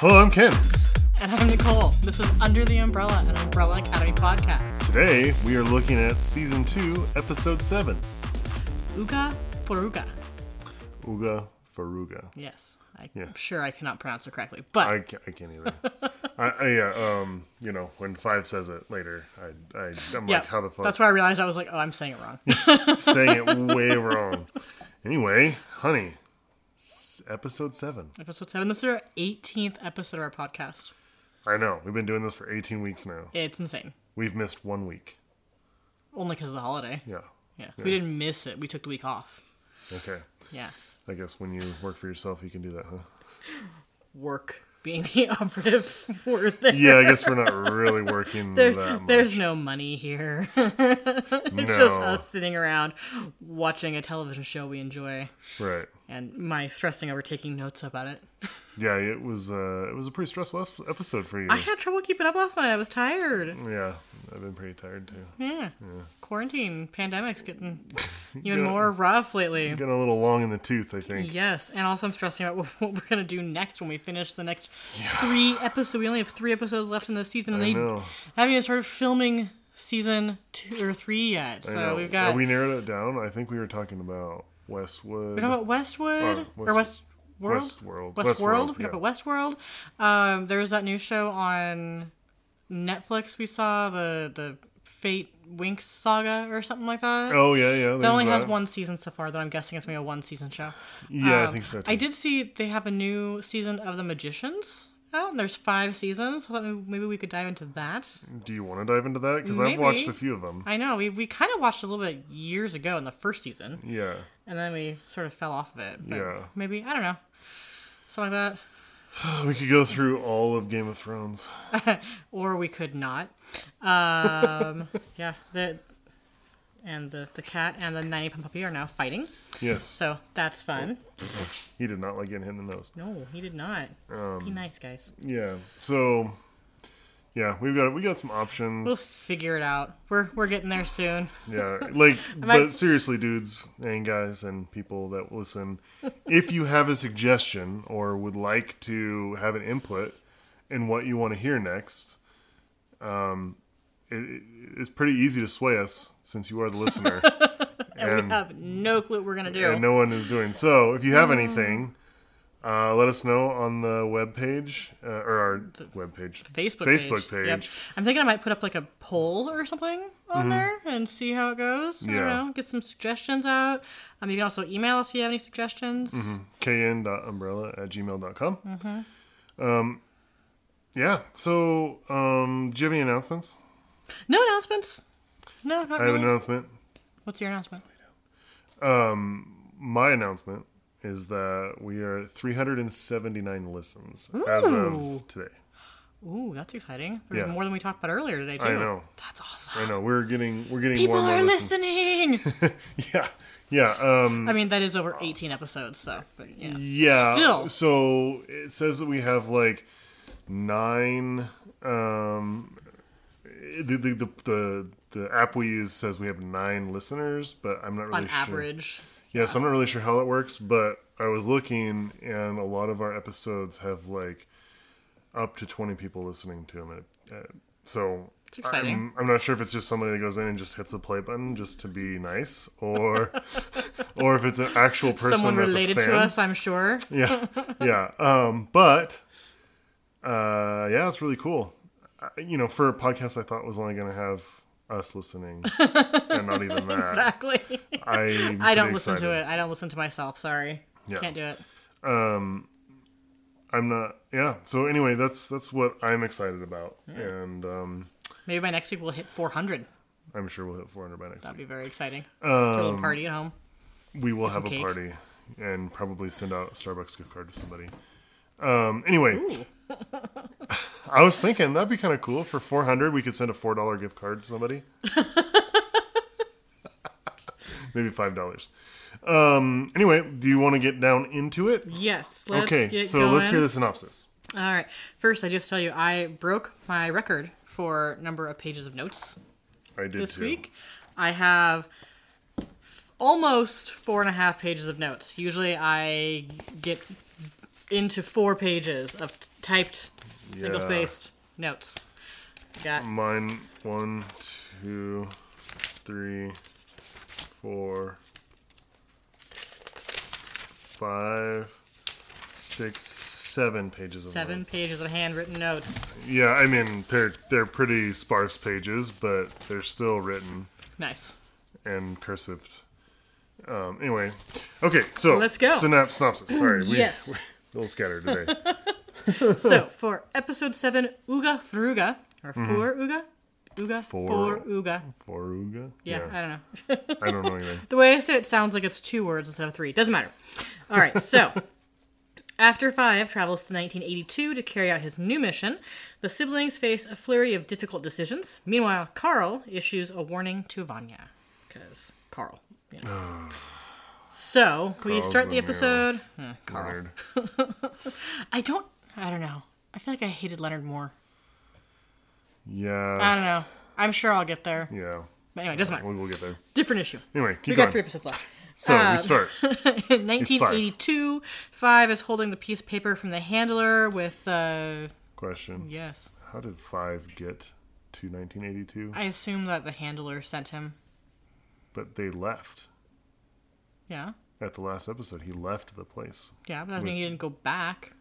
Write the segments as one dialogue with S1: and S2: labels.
S1: Hello, I'm Ken.
S2: And I'm Nicole. This is Under the Umbrella, an Umbrella Academy podcast.
S1: Today we are looking at season two, episode seven.
S2: Uga Foruga.
S1: Uga Faruga.
S2: Yes. I'm
S1: Yeah.
S2: sure I cannot pronounce it correctly. But
S1: I can't, I can't either. I, I yeah, um, you know, when Five says it later, I, I I'm
S2: yeah,
S1: like, how the fuck?
S2: that's why I realized I was like, oh, I'm saying it wrong.
S1: saying it way wrong. Anyway, honey, episode seven.
S2: episode 7. This is our 18th episode of our podcast.
S1: I know we've been doing this for 18 weeks now.
S2: It's insane.
S1: We've missed one week.
S2: Only because of the holiday.
S1: Yeah.
S2: Yeah. We didn't miss it. We took the week off.
S1: Okay.
S2: Yeah.
S1: I guess when you work for yourself, you can do that, huh?
S2: Work being the operative word there.
S1: Yeah, I guess we're not really working
S2: There- there's no money here. it's just us sitting around watching a television show we enjoy.
S1: Right.
S2: And my stressing over taking notes about it.
S1: Yeah, it was uh it was a pretty stressful episode for you.
S2: I had trouble keeping up last night. I was tired.
S1: yeah, I've been pretty tired too.
S2: Yeah. Quarantine, pandemic's getting even
S1: Yeah.
S2: more rough lately.
S1: Getting a little long in the tooth, I think.
S2: Yes, and also I'm stressing out what we're gonna do next when we finish the next three episodes. We only have three episodes left in the season, and
S1: I
S2: they
S1: know.
S2: haven't even started filming season two or three yet. So we've got
S1: Are we narrowed it down? I think we were talking about Westwood.
S2: We talk about Westwood or
S1: West-
S2: West World.
S1: Westworld.
S2: Westworld.
S1: Westworld,
S2: We talk about Westworld. Um, there's that new show on Netflix we saw the the Fate Winx saga or something like that.
S1: Oh yeah, yeah.
S2: that only
S1: there's
S2: has one season so far, though I'm guessing it's gonna be a one season show.
S1: Yeah, I
S2: Um,
S1: think so too.
S2: I did see they have a new season of The Magicians out, and there's five seasons. I thought maybe- maybe we could dive into that.
S1: Do you want to dive into that? Because I've watched a few of them.
S2: I know we we kind of watched a little bit years ago in the first season,
S1: Yeah.
S2: and then we sort of fell off of it. But
S1: Yeah.
S2: maybe I don't know, something like that.
S1: We could go through all of Game of Thrones.
S2: or we could not. Um, yeah, the and the the cat and the ninety pound puppy are now fighting,
S1: Yes.
S2: so that's fun.
S1: He did not like getting hit in the nose.
S2: No, he did not.
S1: Um,
S2: Be nice, guys.
S1: Yeah. So yeah, we've got we got some options.
S2: We'll figure it out. We're we're getting there soon.
S1: Yeah. Like but seriously, dudes and guys and people that listen, if you have a suggestion or would like to have an input in what you want to hear next, um it, it- it's pretty easy to sway us since you are the listener.
S2: And, we have no clue what we're gonna do.
S1: and no one is doing so. If you have anything, uh, let us know on the web page uh, or our web page,
S2: Facebook
S1: Facebook
S2: page.
S1: Page. Mm-hmm.
S2: I'm thinking I might put up like a poll or something on there and see how it goes. I
S1: Yeah.
S2: don't know. Get some suggestions out. Um, you can also email us if you have any suggestions.
S1: Mm-hmm. kn.umbrella at gmail.com.
S2: Mm-hmm.
S1: Um, yeah. So, um, do you have any announcements?
S2: No announcements. No, not
S1: I have
S2: really.
S1: an announcement.
S2: What's your announcement?
S1: Um, My announcement is that we are 379 listens as
S2: Ooh.
S1: of today.
S2: Ooh, that's exciting. There's
S1: Yeah.
S2: more than we talked about earlier today, too.
S1: I know.
S2: That's awesome.
S1: I know we're getting we're getting
S2: People
S1: more and more
S2: are
S1: listens.
S2: listening.
S1: Yeah, yeah. Um,
S2: I mean, that is over 18 episodes, so, but yeah.
S1: Yeah.
S2: Still.
S1: So it says that we have like nine. Um, the the the the, the app we use says we have nine listeners, but I'm not really
S2: On
S1: sure.
S2: average.
S1: Yes, I'm not really sure how that works, but I was looking, and a lot of our episodes have like up to 20 people listening to them. So.
S2: It's exciting.
S1: I'm, I'm not sure if it's just somebody that goes in and just hits the play button just to be nice, or or if it's an actual person
S2: Someone related to us, I'm sure.
S1: yeah yeah um but uh yeah it's really cool you know for a podcast i thought was only gonna have us listening and not even that
S2: Exactly.
S1: I'm
S2: I don't listen to it. I don't listen to myself. Sorry.
S1: Yeah.
S2: Can't do it.
S1: Um, I'm not yeah so anyway that's that's what i'm excited about and um
S2: Maybe by next week we'll hit 400.
S1: i'm sure we'll hit 400 by next week.
S2: That'd
S1: week
S2: be very exciting. For a little
S1: Um,
S2: party at home.
S1: we will have a
S2: cake.
S1: party and probably send out a starbucks gift card to somebody um anyway
S2: Ooh.
S1: i was thinking that'd be kind of cool for 400 we could send a four dollar gift card to somebody maybe five dollars um anyway do you want to get down into it
S2: Yes. Let's
S1: okay so
S2: going.
S1: let's hear the synopsis
S2: All right. First, I just tell you, I broke my record for number of pages of notes
S1: i did
S2: this
S1: too
S2: week. I have f- almost four and a half pages of notes. Usually, I get into four pages of typed, single spaced notes. Got
S1: Mine one, two, three, four, five, six, seven pages of
S2: seven
S1: notes.
S2: pages of handwritten notes.
S1: Yeah, I mean they're they're pretty sparse pages, but they're still written
S2: Nice.
S1: and cursived. Um, anyway, okay, so
S2: Let's go.
S1: Synap synopsis. Sorry, we,
S2: Yes.
S1: we're a little scattered today.
S2: so for episode seven, Uga Fruga or mm-hmm. for Uga, Uga
S1: For-
S2: for Uga.
S1: Foruga.
S2: Yeah, I don't know.
S1: I don't know anything.
S2: The way I say it sounds like it's two words instead of three. Doesn't matter. All right, so after Five travels to 1982 to carry out his new mission, the siblings face a flurry of difficult decisions. Meanwhile, Carl issues a warning to Vanya. Because Carl. You know. so we
S1: Carl's
S2: start the episode. Huh, Carl.
S1: Leonard.
S2: I don't. I don't know. I feel like I hated Leonard more.
S1: Yeah.
S2: I don't know. I'm sure I'll get there.
S1: yeah.
S2: But anyway, doesn't matter.
S1: We'll, we'll get there.
S2: Different issue.
S1: Anyway, keep going.
S2: We got
S1: going.
S2: three episodes left.
S1: So
S2: Uh,
S1: we start.
S2: In 1982, Five is holding the piece of paper from the handler with, uh,
S1: Question:
S2: yes.
S1: How did five get to 1982?
S2: I assume that the handler sent him.
S1: But they left
S2: Yeah.
S1: at the last episode. He left the place.
S2: Yeah, but I mean, he didn't go back.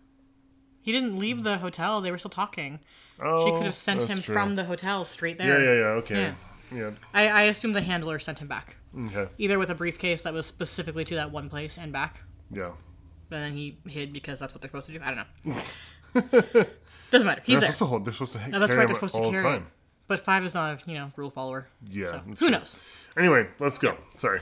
S2: He didn't leave the hotel. They were still talking.
S1: Oh,
S2: She could oh, have sent him
S1: true.
S2: from the hotel straight there.
S1: yeah, yeah. Okay. Yeah.
S2: I, I assume the handler sent him back.
S1: Okay.
S2: Either with a briefcase that was specifically to that one place and back.
S1: Yeah.
S2: And then he hid because that's what they're supposed to do. I don't know. Doesn't matter. He's
S1: They're
S2: there.
S1: supposed to. They're supposed to
S2: No, that's right. They're supposed to
S1: all
S2: carry it.
S1: time.
S2: But five is not a you know rule follower.
S1: Yeah.
S2: So, who
S1: true.
S2: knows?
S1: Anyway, let's go. Sorry.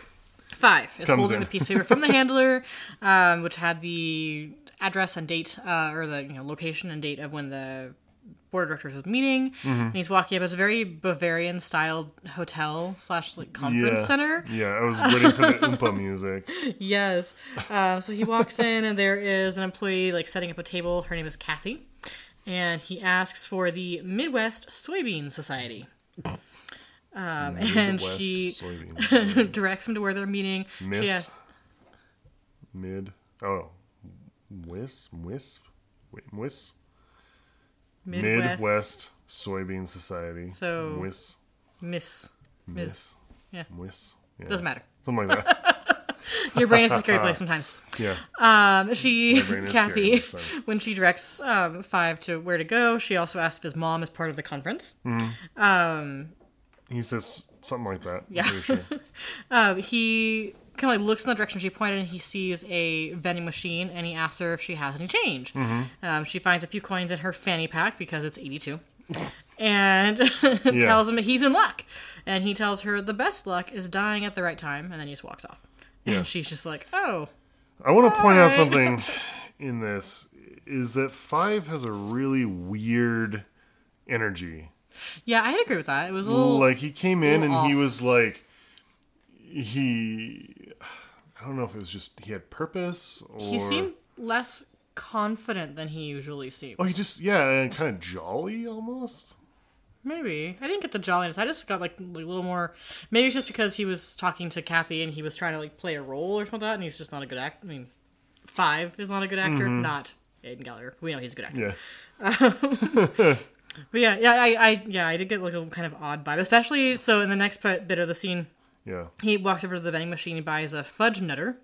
S2: Five is
S1: Comes
S2: holding
S1: in.
S2: the piece of paper from the handler, um, which had the address and date, uh, or the you know location and date of when the board of directors was meeting.
S1: Mm-hmm.
S2: And he's walking up. It's a very Bavarian styled hotel slash like conference
S1: Yeah.
S2: center.
S1: Yeah, I was waiting for the Oompa music.
S2: Yes. Um, so he walks in, and there is an employee like setting up a table. Her name is Kathy, and he asks for the Midwest Soybean Society. Um, and she directs him to where they're meeting. She
S1: Miss.
S2: asks,
S1: Mid. Oh. Wis. Wisp. Wis.
S2: Midwest,
S1: Midwest Soybean Society.
S2: So-
S1: Wis.
S2: Miss. Miss.
S1: Miss.
S2: Yeah.
S1: Wis. Yeah.
S2: Doesn't matter.
S1: Something like that.
S2: Your brain is a scary place sometimes.
S1: Yeah.
S2: Um, she,
S1: brain is scary
S2: Kathy, when she directs um, Five to where to go, she also asks if his mom is part of the conference.
S1: Mm-hmm.
S2: Um,
S1: He says something like that.
S2: Yeah.
S1: sure.
S2: um, he kind of like looks in the direction she pointed, and he sees a vending machine, and he asks her if she has any change.
S1: Mm-hmm.
S2: Um, she finds a few coins in her fanny pack because it's eighty-two, and tells him that he's in luck. And he tells her the best luck is dying at the right time, and then he just walks off.
S1: Yeah.
S2: And she's just like, "Oh,
S1: I want to point out something in this is that Five has a really weird energy.
S2: Yeah, I'd agree with that. It was a little
S1: like he came in and
S2: little
S1: he was like he I don't know if it was just he had purpose or
S2: he seemed less confident than he usually seems.
S1: Oh, he just yeah, and kind of jolly almost.
S2: Maybe I didn't get the jolliness. I just got like, a little more. Maybe it's just because he was talking to Kathy and he was trying to like play a role or something like that, and he's just not a good actor. I mean, Five is not a good actor. Mm-hmm. Not Aidan Gallagher. We know he's a good actor.
S1: Yeah.
S2: But yeah, yeah, I, I, yeah, I did get like a kind of odd vibe, especially so in the next bit bit of the scene.
S1: Yeah.
S2: He walks over to the vending machine. He buys a fudge nutter,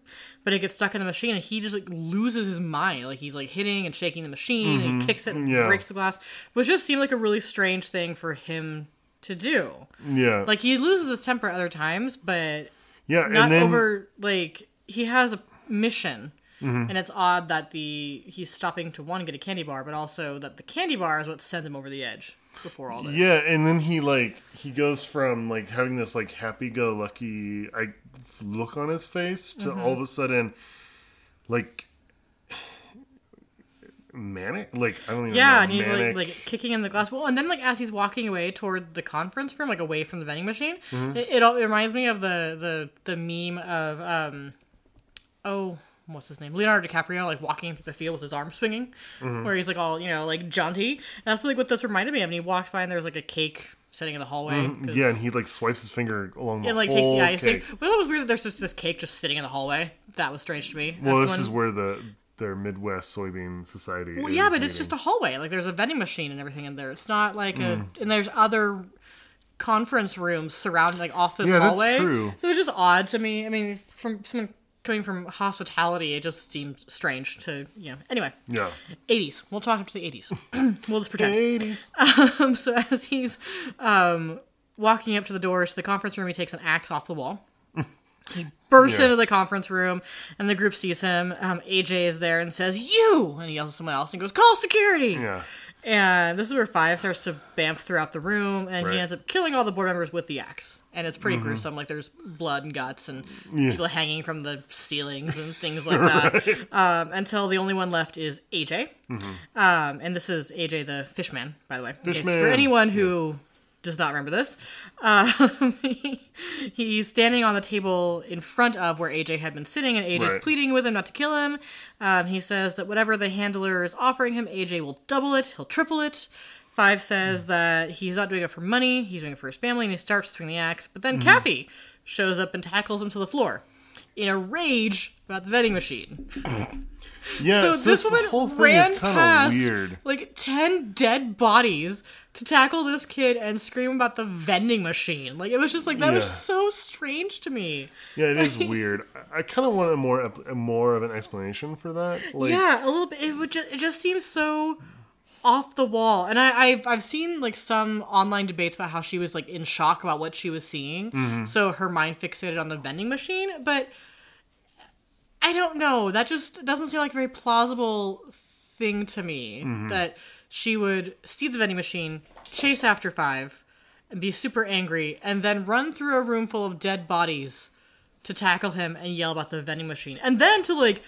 S2: but it gets stuck in the machine, and he just like loses his mind. Like he's like hitting and shaking the machine, and he mm-hmm. kicks it and
S1: Yeah.
S2: breaks the glass, which just seemed like a really strange thing for him to do.
S1: Yeah.
S2: Like he loses his temper other times, but
S1: yeah,
S2: not
S1: and then
S2: over. Like he has a mission,
S1: Mm-hmm.
S2: and it's odd that the he's stopping to one get a candy bar, but also that the candy bar is what sends him over the edge before all this.
S1: Yeah, and then he like he goes from like having this like happy-go-lucky I look on his face to
S2: Mm-hmm.
S1: all of a sudden like manic. Like I don't even
S2: Yeah,
S1: know.
S2: and he's
S1: manic.
S2: like like kicking in the glass. Well, and then like as he's walking away toward the conference room, like away from the vending machine,
S1: Mm-hmm.
S2: it, it all it reminds me of the the the meme of um oh what's his name Leonardo DiCaprio like walking through the field with his arm swinging,
S1: Mm-hmm.
S2: where he's like all you know like jaunty. And that's like what this reminded me of. And he walked by and there was like a cake sitting in the hallway.
S1: Mm-hmm. yeah, and he like swipes his finger along the
S2: it like takes the icing.
S1: cake.
S2: Well, it was weird that there's just this cake just sitting in the hallway. That was strange to me.
S1: Well,
S2: That's
S1: this
S2: when-
S1: is where the their Midwest Soybean Society.
S2: Well, yeah, but it's just a hallway. Like there's a vending machine and everything in there. It's not like a
S1: Hmm.
S2: and there's other conference rooms surrounding like off this
S1: Yeah, that's
S2: hallway.
S1: true.
S2: So it's just odd to me. I mean, from someone coming from hospitality, it just seems strange to you know. Anyway,
S1: yeah.
S2: 80s. We'll talk up to the 80s. we'll just pretend.
S1: Eighties.
S2: Um, so as he's um, walking up to the doors to the conference room, he takes an axe off the wall. He bursts
S1: Yeah.
S2: into the conference room, and the group sees him. Um, AJ is there and says, "You!" and he yells at someone else and goes, "Call security!"
S1: Yeah.
S2: And this is where Five starts to bamf throughout the room, and
S1: Right. Mm-hmm.
S2: he ends up killing all the board members with the axe. And it's pretty gruesome. Like there's blood and guts and people hanging from the ceilings and things like that. um, until the only one left is AJ. Um, and this is AJ the Fishman, by the way.
S1: Fishman.
S2: For anyone who does not remember this, um, he, he's standing on the table in front of where AJ had been sitting, and AJ's
S1: Right.
S2: pleading with him not to kill him. Um, he says that whatever the handler is offering him, AJ will double it, he'll triple it. Five says that he's not doing it for money, he's doing it for his family, and he starts to swing the axe. But then Kathy shows up and tackles him to the floor in a rage about the vending machine.
S1: Yeah.
S2: So this
S1: this
S2: woman
S1: whole thing
S2: ran
S1: is kind
S2: past
S1: of weird.
S2: like ten dead bodies to tackle this kid and scream about the vending machine. Like it was just like that was so strange to me.
S1: Yeah, it is weird. I, kind of want a more more of an explanation for that. Like,
S2: yeah, a little bit. It would just it just seems so off the wall. And I, I've I've seen like some online debates about how she was like in shock about what she was seeing,
S1: Mm-hmm.
S2: so her mind fixated on the vending machine. But I don't know. That just doesn't seem like a very plausible thing to me.
S1: Mm-hmm.
S2: That she would see the vending machine, chase after five, and be super angry, and then run through a room full of dead bodies to tackle him and yell about the vending machine, and then to like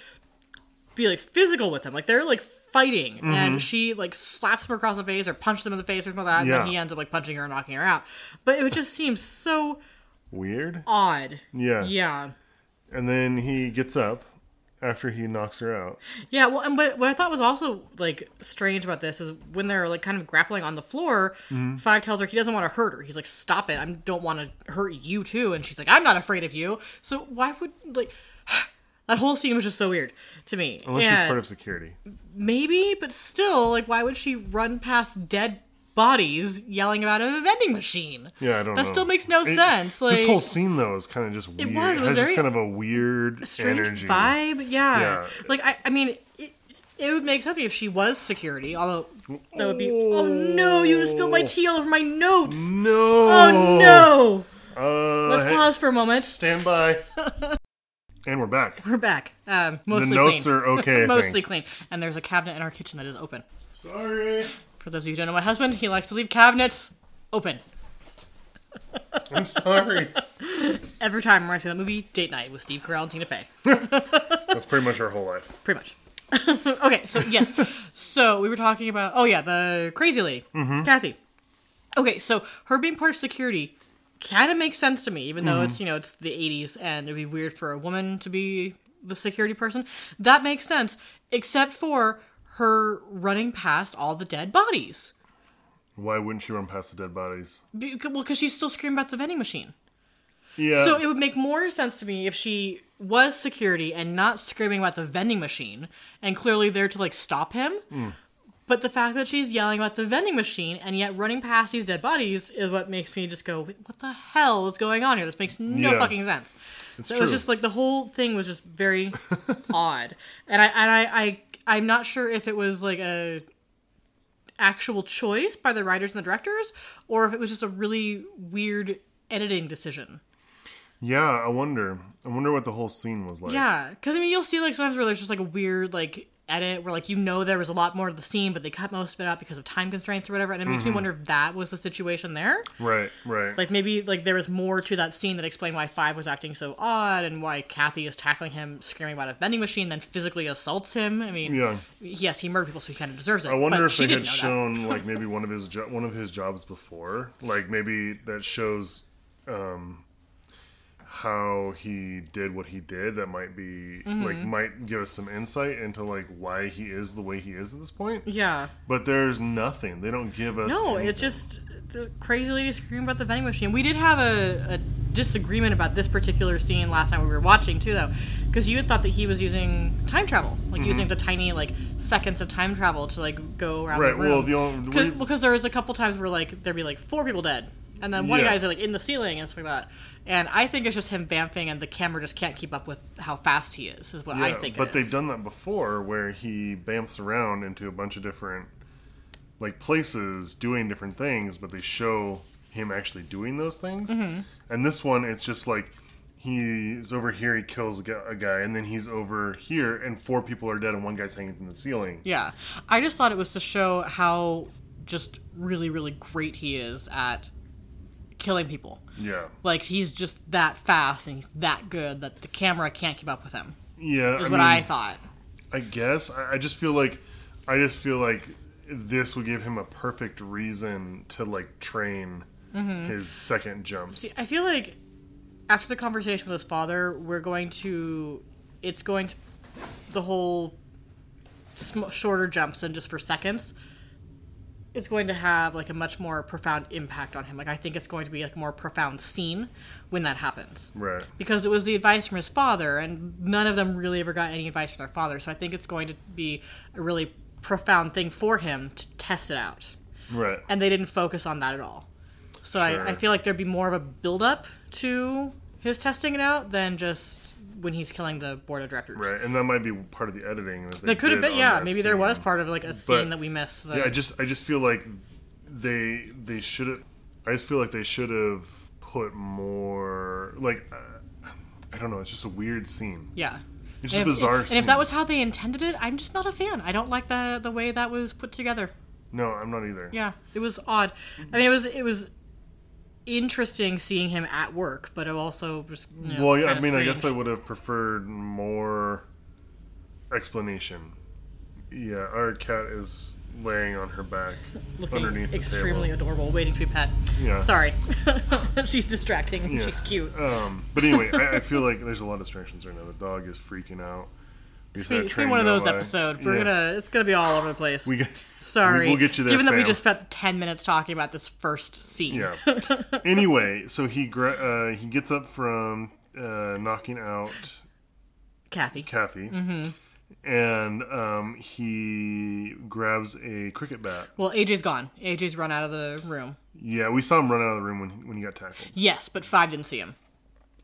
S2: be like physical with him. Like they're like fighting, and she like slaps him across the face or punches him in the face or something like that. And then he ends up like punching her and knocking her out. But it just seems so
S1: weird.
S2: odd.
S1: Yeah.
S2: Yeah.
S1: And then he gets up after he knocks her out.
S2: Yeah, well, and but what I thought was also like strange about this is when they're like kind of grappling on the floor. Mm-hmm. Five tells her he doesn't want to hurt her. He's like, "Stop it! I don't want to hurt you too." And she's like, "I'm not afraid of you." So why would like that whole scene was just so weird to me.
S1: Unless she's part of security.
S2: Maybe, but still, like, why would she run past dead bodies yelling about a vending machine?
S1: Yeah, I don't
S2: That
S1: know.
S2: still makes no
S1: It-
S2: sense. Like,
S1: this whole scene though is kind of just weird.
S2: was, it was
S1: has
S2: very
S1: just kind of a weird
S2: strange
S1: energy.
S2: vibe. Yeah.
S1: Yeah.
S2: Like, I, I mean, it, it would make sense if she was security, although that would be. Oh no, you just spilled my tea all over my notes.
S1: No.
S2: Oh no.
S1: Uh,
S2: Let's
S1: hey,
S2: pause for a moment.
S1: Stand by. and we're back.
S2: We're back. Um,
S1: The
S2: mostly
S1: notes
S2: clean.
S1: are okay.
S2: Mostly clean. And there's a cabinet in our kitchen that is open.
S1: Sorry.
S2: For those of you who don't know my husband, he likes to leave cabinets open.
S1: I'm sorry.
S2: Every time me watching that movie Date Night with Steve Carell and Tina Fey.
S1: That's pretty much our whole life.
S2: Pretty much. okay, so yes. so we were talking about oh yeah, the crazy lady. Mm-hmm. Kathy. Okay, so her being part of security kind of makes sense to me, even though mm-hmm. it's you know, it's the eighties and it'd be weird for a woman to be the security person. That makes sense. Except for her running past all the dead bodies.
S1: Why wouldn't she run past the dead bodies?
S2: Be- well, because she's still screaming about the vending machine.
S1: Yeah.
S2: So it would make more sense to me if she was security and not screaming about the vending machine and clearly there to like stop him.
S1: Hmm.
S2: But the fact that she's yelling about the vending machine and yet running past these dead bodies is what makes me just go, what the hell is going on here? This makes no
S1: Yeah.
S2: fucking sense. It's so it was just like the whole thing was just very odd. And I and I, I I'm not sure if it was like a actual choice by the writers and the directors or if it was just a really weird editing decision.
S1: yeah, I wonder. I wonder what the whole scene was like.
S2: Yeah, because I mean, you'll see like sometimes where there's just like a weird like edit where like you know there was a lot more to the scene, but they cut most of it out because of time constraints or whatever, and it makes me wonder if that was the situation there.
S1: Right. Right.
S2: Like maybe like there was more to that scene that explained why Five was acting so odd and why Kathy is tackling him, screaming about a vending machine, then physically assaults him. I mean,
S1: Yeah.
S2: yes, he murdered people, so he kind of deserves it.
S1: I wonder if they had
S2: didn't know that.
S1: shown like maybe one of his jo- one of his jobs before, like maybe that shows um, how he did what he did. That might be like
S2: Mm-hmm.
S1: might give us some insight into like why he is the way he is at this point.
S2: Yeah.
S1: But there's nothing. They don't give us.
S2: No,
S1: anything.
S2: it's just the crazy lady screaming about the vending machine. We did have a, a disagreement about this particular scene last time we were watching too, though, because you had thought that he was using time travel, like
S1: Mm-hmm.
S2: using the tiny like seconds of time travel to like go around
S1: Right,
S2: the room.
S1: well, the only-
S2: because there was a couple times where like there'd be like four people dead, and then one
S1: Yeah.
S2: guy's like in the ceiling and stuff like that. And I think it's just him vamping, and the camera just can't keep up with how fast he is. Is what I
S1: Yeah,
S2: think.
S1: but they've done that before, where he bamps around into a bunch of different like places, doing different things, but they show him actually doing those things.
S2: Mm-hmm.
S1: And this one, it's just like he's over here, he kills a guy, and then he's over here, and four people are dead, and one guy's hanging from the ceiling.
S2: Yeah. I just thought it was to show how just really, really great he is at killing people.
S1: Yeah,
S2: Like he's just that fast and he's that good that the camera can't keep up with him.
S1: yeah.
S2: Is
S1: I
S2: what
S1: mean,
S2: I thought.
S1: I guess I, I just feel like I just feel like this would give him a perfect reason to like train
S2: Mm-hmm.
S1: his second jumps.
S2: I feel like after the conversation with his father, we're going to. It's going to. The whole sm- shorter jumps and just for seconds. It's going to have like a much more profound impact on him. Like I think it's going to be like a more profound scene when that happens.
S1: right.
S2: because it was the advice from his father, and none of them really ever got any advice from their father. So I think it's going to be a really profound thing for him to test it out.
S1: Right.
S2: And they didn't focus on that at all. So
S1: Sure.
S2: I, I feel like there'd be more of a build up to his testing it out than just when he's killing the board of directors.
S1: Right, and that might be part of the editing. That they
S2: That could have been, yeah. Maybe there was part of like a scene
S1: But-
S2: that we missed. That,
S1: Yeah, I just, I just feel like they, they should have. I just feel like they should have put more. Like, uh, I don't know. It's just a weird scene.
S2: yeah.
S1: It's just
S2: if,
S1: bizarre.
S2: and if that was how they intended it, I'm just not a fan. I don't like the the way that was put together.
S1: no, I'm not either.
S2: Yeah, it was odd. I mean, it was it was interesting seeing him at work, but it also was. You know,
S1: well, yeah, I mean, I guess I would have preferred more explanation. Yeah, our cat is laying on her back
S2: looking
S1: underneath
S2: extremely adorable, waiting to be pet.
S1: Yeah.
S2: Sorry, she's distracting.
S1: Yeah.
S2: She's cute.
S1: Um, but anyway, I, I feel like there's a lot of distractions right now. The dog is freaking out.
S2: It's been, it's been one of those episodes. We're
S1: Yeah.
S2: gonna it's gonna be all over the place.
S1: We get,
S2: Sorry,
S1: we'll get you there,
S2: Given that we just spent ten minutes talking about this first scene.
S1: Yeah. anyway, so he gra- uh, he gets up from uh, knocking out
S2: Kathy.
S1: Kathy,
S2: Mm-hmm.
S1: and um, he grabs a cricket bat.
S2: Well, AJ's gone. AJ's run out of the room.
S1: Yeah, we saw him run out of the room when he, when he got tackled.
S2: Yes, but Five didn't see him.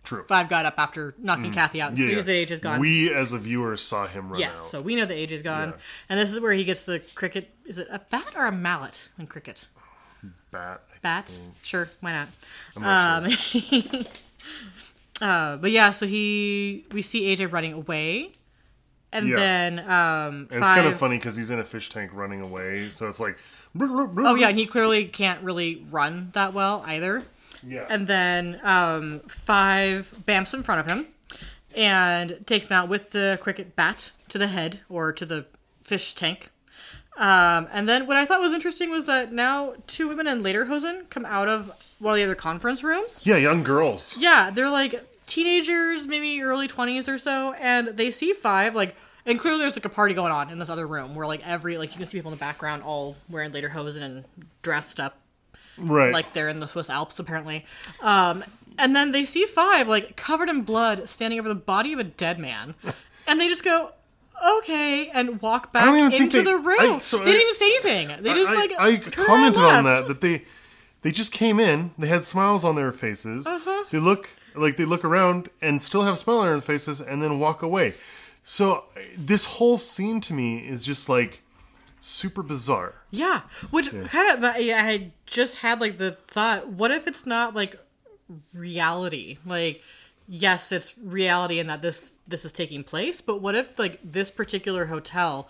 S1: True.
S2: Five got up after knocking Kathy out
S1: Mm. Yeah,
S2: sees that AJ's gone.
S1: We as a viewer saw him run
S2: Yes,
S1: out.
S2: so we know the age is gone,
S1: Yeah.
S2: and this is where he gets the cricket. Is it a bat or a mallet in cricket?
S1: bat.
S2: Bat, sure, why not?
S1: Not
S2: Um,
S1: sure.
S2: uh, but yeah, so he we see AJ running away, and
S1: Yeah.
S2: then um,
S1: And it's kind of funny because he's in a fish tank running away, so it's like.
S2: Oh yeah, and he clearly can't really run that well either.
S1: Yeah.
S2: And then um, Five bamps in front of him and takes him out with the cricket bat to the head or to the fish tank. Um, and then what I thought was interesting was that now two women in Lederhosen come out of one of the other conference rooms.
S1: yeah, young girls.
S2: Yeah, they're like teenagers, maybe early 20s or so, and they see Five, like, and clearly there's like a party going on in this other room where like every, like, you can see people in the background all wearing Lederhosen and dressed up
S1: Right.
S2: like they're in the Swiss Alps apparently. Um, and then they see five like covered in blood standing over the body of a dead man, and they just go. Okay, and walk back
S1: don't even think
S2: into
S1: they-
S2: the room.
S1: I- so
S2: they
S1: I-
S2: didn't even say anything. They just
S1: I,
S2: like
S1: I commented on that that they they just came in. They had smiles on their faces.
S2: Uh-huh.
S1: They look like they look around and still have a smile on their faces, and then walk away. So this whole scene to me is just like super bizarre.
S2: Yeah, which kind of I I just had like the thought: what if it's not like reality? Like, yes, it's reality in that this this is taking place, but what if like this particular hotel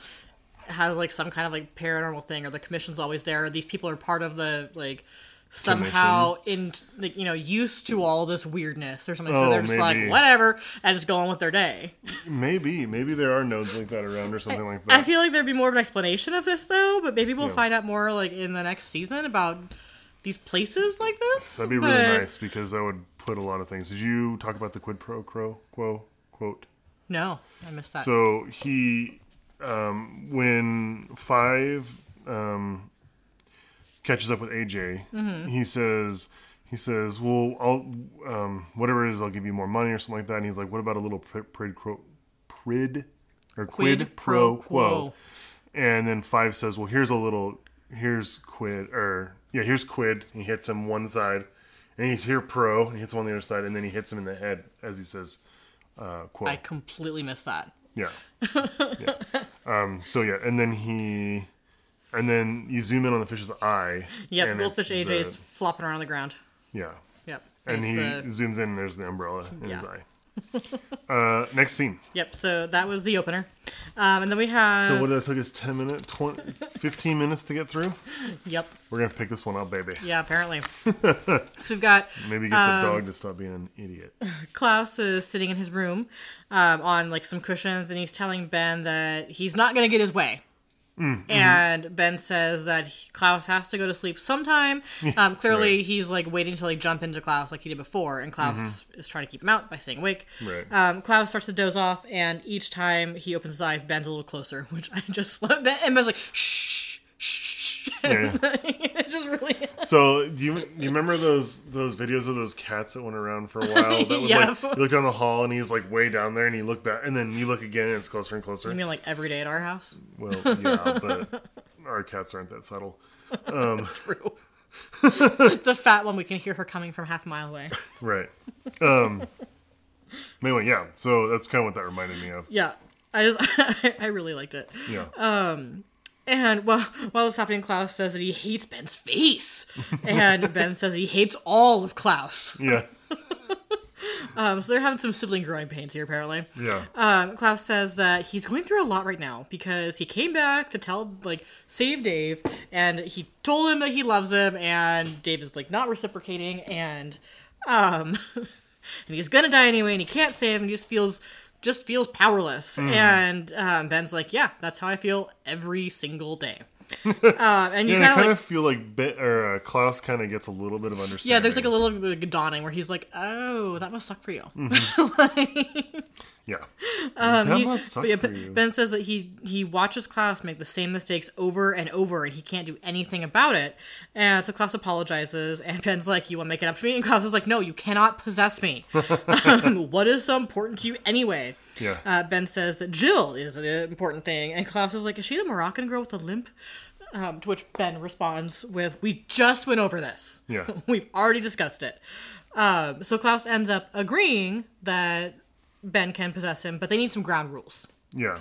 S2: has like some kind of like paranormal thing, or the commission's always there, or these people are part of the like somehow in like you know used to all this weirdness or something, so
S1: Oh,
S2: they're just
S1: maybe.
S2: like whatever and just go on with their day.
S1: Maybe maybe there are nodes like that around or something like that.
S2: I feel like there'd be more of an explanation of this though, but maybe we'll find out more like in the next season about these places like this.
S1: That'd be really
S2: But-
S1: nice because that would put a lot of things. Did you talk about the quid pro quo quo quote?
S2: No, I missed that.
S1: So he, um, when Five um, catches up with AJ,
S2: Mm-hmm.
S1: he says he says, "Well, I'll um, whatever it is, I'll give you more money or something like that." And he's like, "What about a little pr- prid, quo, prid or quid, pro, quo. And then Five says, "Well, here's a little, here's quid, or yeah, here's quid." He hits him one side, and he's here pro, and he hits him on the other side, and then he hits him in the head as he says, uh, "quo."
S2: I completely missed that.
S1: Yeah. yeah. Um, so yeah, and then he, and then you zoom in on the fish's eye.
S2: Yep,
S1: and
S2: Goldfish AJ
S1: the-
S2: flopping around on the ground.
S1: yeah,
S2: Yep.
S1: and
S2: it's
S1: he
S2: the-
S1: zooms in, and there's the umbrella in his eye. uh, next scene.
S2: Yep. So that was the opener, um, and then we have.
S1: So what did it took us 10 minutes, 20, 15 minutes to get through?
S2: Yep.
S1: We're gonna pick this one up, baby.
S2: Yeah. Apparently. so we've got
S1: Maybe get
S2: Um,
S1: the dog to stop being an idiot.
S2: Klaus is sitting in his room, um, on like some cushions, and he's telling Ben that he's not going to get his way. And Ben says that he, Klaus has to go to sleep sometime. Um, clearly,
S1: Right.
S2: he's like waiting to like jump into Klaus like he did before, and Klaus is trying to keep him out by staying awake.
S1: Right.
S2: Um, Klaus starts to doze off, and each time he opens his eyes, Ben's a little closer, which I just love. Ben, and Ben's like, shh, shh, shh.
S1: Yeah.
S2: it's just really.
S1: So do you you remember those those videos of those cats that went around for a while? That was
S2: Yeah.
S1: like you look down the hall and he's like way down there, and you look back, and then you look again and it's closer and closer.
S2: I mean, like every day at our house.
S1: Well, yeah, but our cats aren't that subtle.
S2: True. the fat one, we can hear her coming from half a mile away.
S1: Right. Um. anyway, yeah. So that's kind of what that reminded me of.
S2: Yeah, I just I really liked it.
S1: Yeah.
S2: And while while it's happening, Klaus says that he hates Ben's face, and Ben says he hates all of Klaus.
S1: yeah.
S2: Um, so they're having some sibling growing pains here, apparently.
S1: Yeah.
S2: Um, Klaus says that he's going through a lot right now because he came back to tell, like, save Dave, and he told him that he loves him, and Dave is, like, not reciprocating, and, um, and he's gonna die anyway, and he can't save him, and he just feels, just feels powerless. And, um, Ben's like, yeah, that's how I feel every single day. um, and you
S1: Yeah,
S2: kind of like,
S1: feel like or uh, Klaus kind of gets a little bit of understanding.
S2: yeah, there's like a little bit of dawning where he's like, oh, that must suck for you.
S1: yeah.
S2: Um,
S1: that
S2: he-
S1: must suck
S2: but yeah,
S1: for
S2: Ben-
S1: you.
S2: Ben says that he he watches Klaus make the same mistakes over and over, and he can't do anything about it. And so Klaus apologizes, and Ben's like, "You want to make it up to me?" And Klaus is like, "No, you cannot possess me. um, what is so important to you anyway?"
S1: Yeah.
S2: Uh, ben says that Jill is an important thing, and Klaus is like, "Is she the Moroccan girl with a limp?" Um, to which Ben responds with, "We just went over this.
S1: Yeah.
S2: We've already discussed it." Um, so Klaus ends up agreeing that Ben can possess him, but they need some ground rules.
S1: Yeah.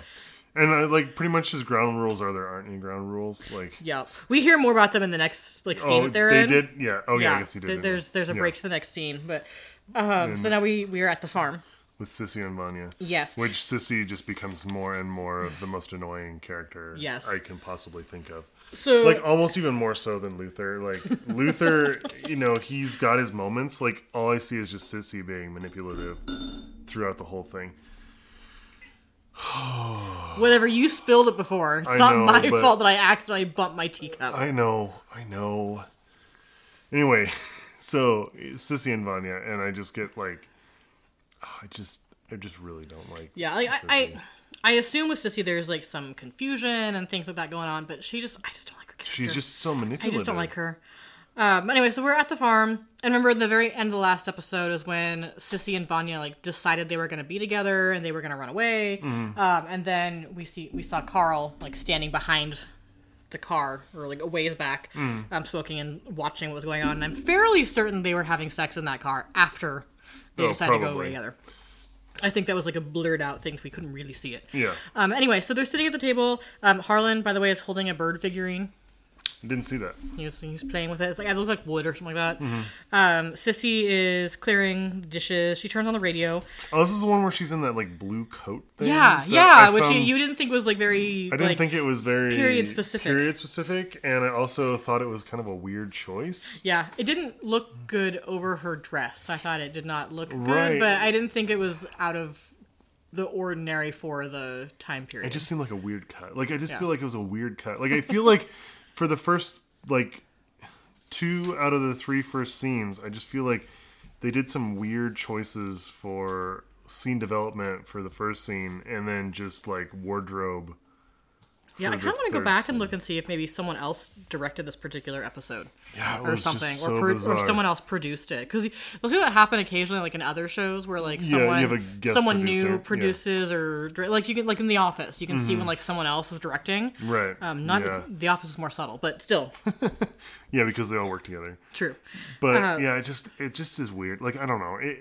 S1: And uh, like pretty much his ground rules are there aren't any ground rules. Like
S2: Yep. We hear more about them in the next like scene
S1: oh,
S2: that they're
S1: they
S2: in.
S1: did. Yeah. Oh yeah. I guess he did.
S2: th- there's there's a
S1: Yeah.
S2: break to the next scene, but um, so now we we are at the farm.
S1: with Sissy and Vanya.
S2: Yes.
S1: Which Sissy just becomes more and more of the most annoying character
S2: Yes.
S1: I can possibly think of.
S2: So
S1: Like almost even more so than Luther. Like Luther, you know, he's got his moments. Like all I see is just Sissy being manipulative throughout the whole thing.
S2: whatever you spilled it before. It's
S1: I
S2: not
S1: know,
S2: my fault that I accidentally bumped my teacup.
S1: I know, I know. Anyway, so Sissy and Vanya, and I just get like, I just, I just really don't like.
S2: yeah, like I, I I assume with Sissy there's like some confusion and things like that going on, but she just I just don't like her. Character.
S1: She's just so manipulative.
S2: I just don't like her. Um, anyway, so we're at the farm, and remember the very end of the last episode is when Sissy and Vanya like decided they were going to be together and they were going to run away.
S1: Mm-hmm.
S2: Um, and then we see we saw Carl like standing behind the car or like a ways back,
S1: Mm.
S2: um, smoking and watching what was going on. And I'm fairly certain they were having sex in that car after they
S1: Oh,
S2: decided to go away together. I think that was like a blurred out thing, so we couldn't really see it.
S1: Yeah,
S2: Um, anyway, so they're sitting at the table. Um, Harlan, by the way, is holding a bird figurine.
S1: Didn't see that.
S2: He was, he was playing with it. It's like it looks like wood or something like that.
S1: Mm-hmm.
S2: Um, Sissy is clearing dishes. She turns on the radio.
S1: Oh, this is the one where she's in that like blue coat thing.
S2: Yeah, yeah,
S1: I
S2: which you, you didn't think was like very.
S1: I didn't
S2: like,
S1: think it was very
S2: period specific.
S1: Period specific, and I also thought it was kind of a weird choice.
S2: Yeah, it didn't look good over her dress. I thought it did not look good,
S1: Right.
S2: but I didn't think it was out of the ordinary for the time period.
S1: It just seemed like a weird cut. Like I just
S2: Yeah.
S1: feel like it was a weird cut. Like I feel like for the first like two out of the three first scenes, I just feel like they did some weird choices for scene development for the first scene, and then just like wardrobe
S2: Yeah, I kind of want to go back
S1: scene.
S2: and look and see if maybe someone else directed this particular episode.
S1: Yeah,
S2: or something,
S1: so
S2: or, pro- or someone else produced it. Because you'll see that happen occasionally, like in other shows where like someone,
S1: guest
S2: someone
S1: producer,
S2: new
S1: yeah.
S2: produces, or like you can like in The Office, you can see when like someone else is directing.
S1: Right.
S2: Um, not
S1: yeah.
S2: The Office is more subtle, but still
S1: yeah, because they all work together.
S2: true.
S1: But
S2: Uh,
S1: yeah, it just it just is weird. Like I don't know. It,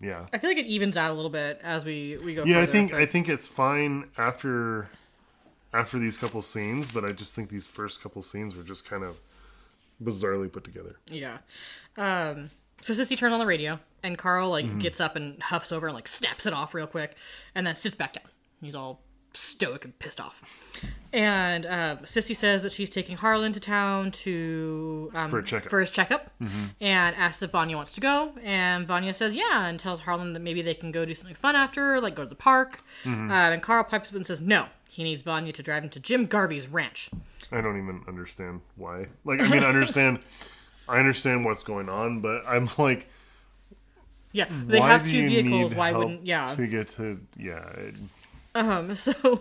S1: yeah.
S2: I feel like it evens out a little bit as we we go.
S1: Yeah, I think
S2: but-
S1: I think it's fine after after these couple scenes, but I just think these first couple scenes were just kind of bizarrely put together.
S2: Yeah. Um, so Sissy turns on the radio, and Carl like
S1: Mm-hmm.
S2: gets up and huffs over and like snaps it off real quick, and then sits back down. He's all stoic and pissed off. And uh, Sissy says that she's taking Harlan to town to um,
S1: For a checkup. Mm-hmm.
S2: for his checkup, and asks if Vanya wants to go. And Vanya says yeah, and tells Harlan that maybe they can go do something fun after, like go to the park.
S1: Mm-hmm.
S2: Uh, and Carl pipes up and says no, he needs Vanya to drive him to Jim Garvey's ranch.
S1: I don't even understand why. Like I mean, I understand I understand what's going on, but I'm like
S2: Yeah, they
S1: why
S2: have two vehicles.
S1: need
S2: Why
S1: help
S2: wouldn't? Yeah,
S1: to get to yeah. it-
S2: Um, so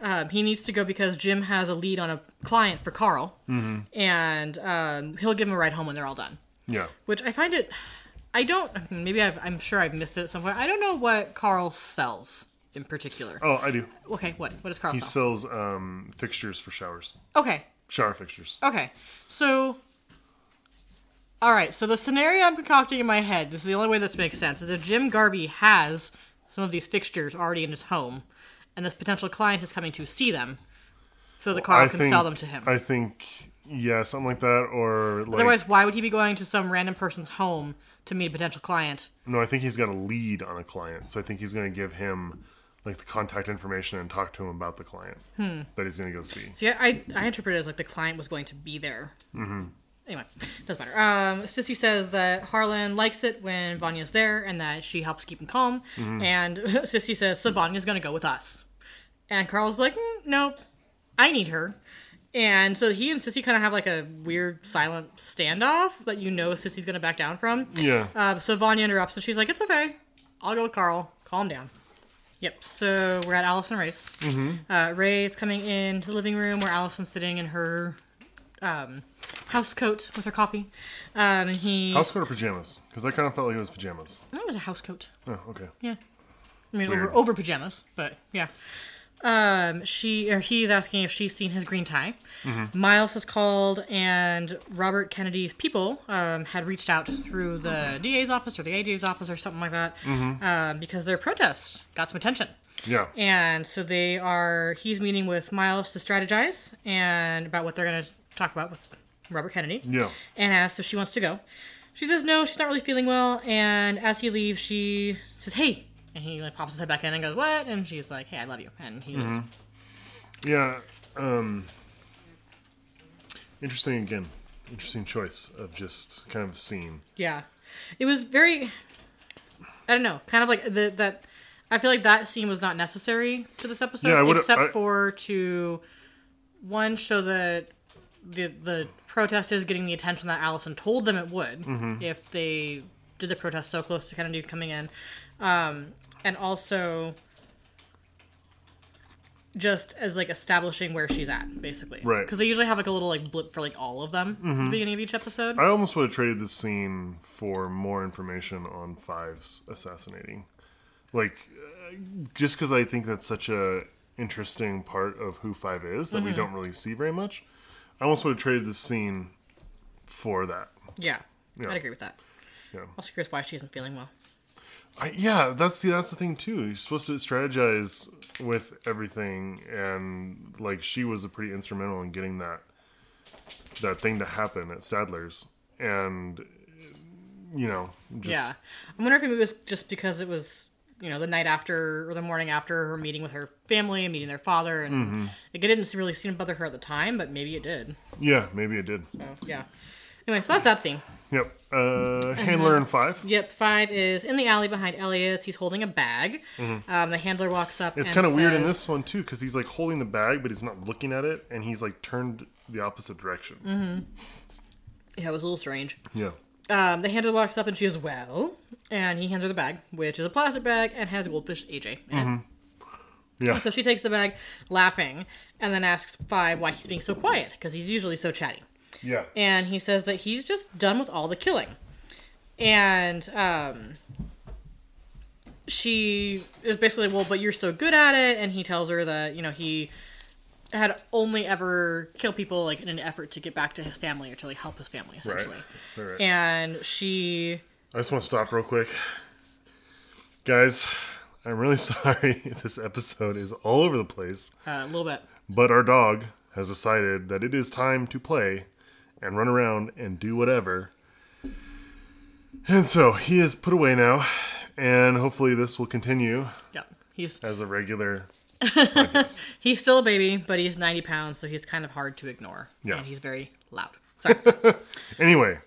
S2: um, he needs to go because Jim has a lead on a client for Carl,
S1: Mm-hmm.
S2: and um, he'll give him a ride home when they're all done.
S1: yeah.
S2: Which I find it. I don't. Maybe I've, I'm sure I've missed it at some point. I don't know what Carl sells in particular.
S1: Oh, I do.
S2: Okay, what what does Carl
S1: He
S2: sell?
S1: sells um, fixtures for showers,
S2: Okay,
S1: shower fixtures.
S2: okay. So, all right. So the scenario I'm concocting in my head. This is the only way this makes sense. Is if Jim Garvey has some of these fixtures already in his home, and this potential client is coming to see them, so that Carl
S1: I
S2: can
S1: think,
S2: sell them to him.
S1: I think yeah, something like that, or like
S2: Otherwise, why would he be going to some random person's home to meet a potential client?
S1: no, I think he's got a lead on a client, so I think he's going to give him like the contact information and talk to him about the client
S2: Hmm.
S1: that he's going to go see.
S2: See, I, I interpret it as like the client was going to be there. Mm-hmm. Anyway, it doesn't matter. Um, Sissy says that Harlan likes it when Vanya's there and that she helps keep him calm. And Sissy says, so Vanya's going to go with us. And Carl's like, mm, nope, I need her. And so he and Sissy kind of have like a weird silent standoff that you know Sissy's going to back down from.
S1: Yeah,
S2: Um, so Vanya interrupts and she's like, "It's okay. I'll go with Carl. Calm down." Yep. So we're at Allison Ray's. Mm-hmm. Uh, Ray's coming into the living room where Allison's sitting in her um, house coat with her coffee. Um, and he.
S1: house coat or pajamas? Because I kind of felt like it was pajamas.
S2: That was a house coat.
S1: Oh, okay.
S2: Yeah. I mean,
S1: Weird.
S2: over over pajamas, but yeah. Um, she or he's asking if she's seen his green tie. Miles has called, and Robert Kennedy's people um, had reached out through the DA's office or the ADA's office or something like that um, because their protest got some attention.
S1: Yeah,
S2: And so they are. He's meeting with Miles to strategize and about what they're going to talk about with Robert Kennedy
S1: yeah.
S2: and asks if she wants to go. She says no, she's not really feeling well. And as he leaves, she says, "Hey," and he like pops his head back in and goes, "What?" And she's like, "Hey, I love you." And he leaves.
S1: Yeah. Um, interesting again. Interesting choice of just kind of a scene.
S2: Yeah, it was very. I don't know, kind of like the that. I feel like that scene was not necessary to this episode,
S1: Yeah,
S2: except
S1: I-
S2: for to one show that the the protest is getting the attention that Allison told them it would
S1: Mm-hmm.
S2: if they did the protest so close to Kennedy coming in, um, and also just as like establishing where she's at, basically,
S1: Right.
S2: Because they usually have like a little like blip for like all of them at the beginning of each episode.
S1: I almost would have traded this scene for more information on Five's assassinating. Like, uh, just because I think that's such a interesting part of who Five is that
S2: Mm-hmm.
S1: we don't really see very much. I almost would have traded this scene for that.
S2: Yeah,
S1: Yeah.
S2: I'd agree with that.
S1: Yeah.
S2: Also curious why she isn't feeling well.
S1: I, yeah, that's see, that's the thing too. You're supposed to strategize with everything, and like she was a pretty instrumental in getting that that thing to happen at Stadler's, and you know, just,
S2: yeah, I wonder if it was just because it was you know the night after or the morning after her meeting with her family and meeting their father, and
S1: Mm-hmm.
S2: like, it didn't really seem to bother her at the time, but maybe it did.
S1: yeah, maybe it did.
S2: So yeah. Anyway, so that's that scene.
S1: Yep. Uh, handler in five.
S2: Yep, five is in the alley behind Elliot's. He's holding a bag. Um, the handler walks up.
S1: Mm-hmm. It's
S2: and
S1: kind of weird in
S2: says-
S1: this one too, because he's like holding the bag, but he's not looking at it, and he's like turned the opposite direction.
S2: Mm-hmm. Yeah, it was a little strange.
S1: Yeah.
S2: Um, the handler walks up and she goes, "Well," and he hands her the bag, which is a plastic bag and has goldfish AJ in it.
S1: Yeah.
S2: So she takes the bag, laughing, and then asks Five why he's being so quiet because he's usually so chatty.
S1: Yeah.
S2: And he says that he's just done with all the killing. And um, she is basically, well, but you're so good at it. And he tells her that, you know, he had only ever killed people like in an effort to get back to his family or to like help his family essentially.
S1: Right, right.
S2: And she
S1: I just want to stop real quick. Guys, I'm really sorry this episode is all over the place,
S2: uh, a little bit
S1: but our dog has decided that it is time to play and run around and do whatever. And so he is put away now, and hopefully this will continue
S2: yeah he's
S1: as a regular.
S2: he's still a baby but he's 90 pounds so he's kind of hard to ignore
S1: Yeah.
S2: and he's very loud sorry
S1: Anyway,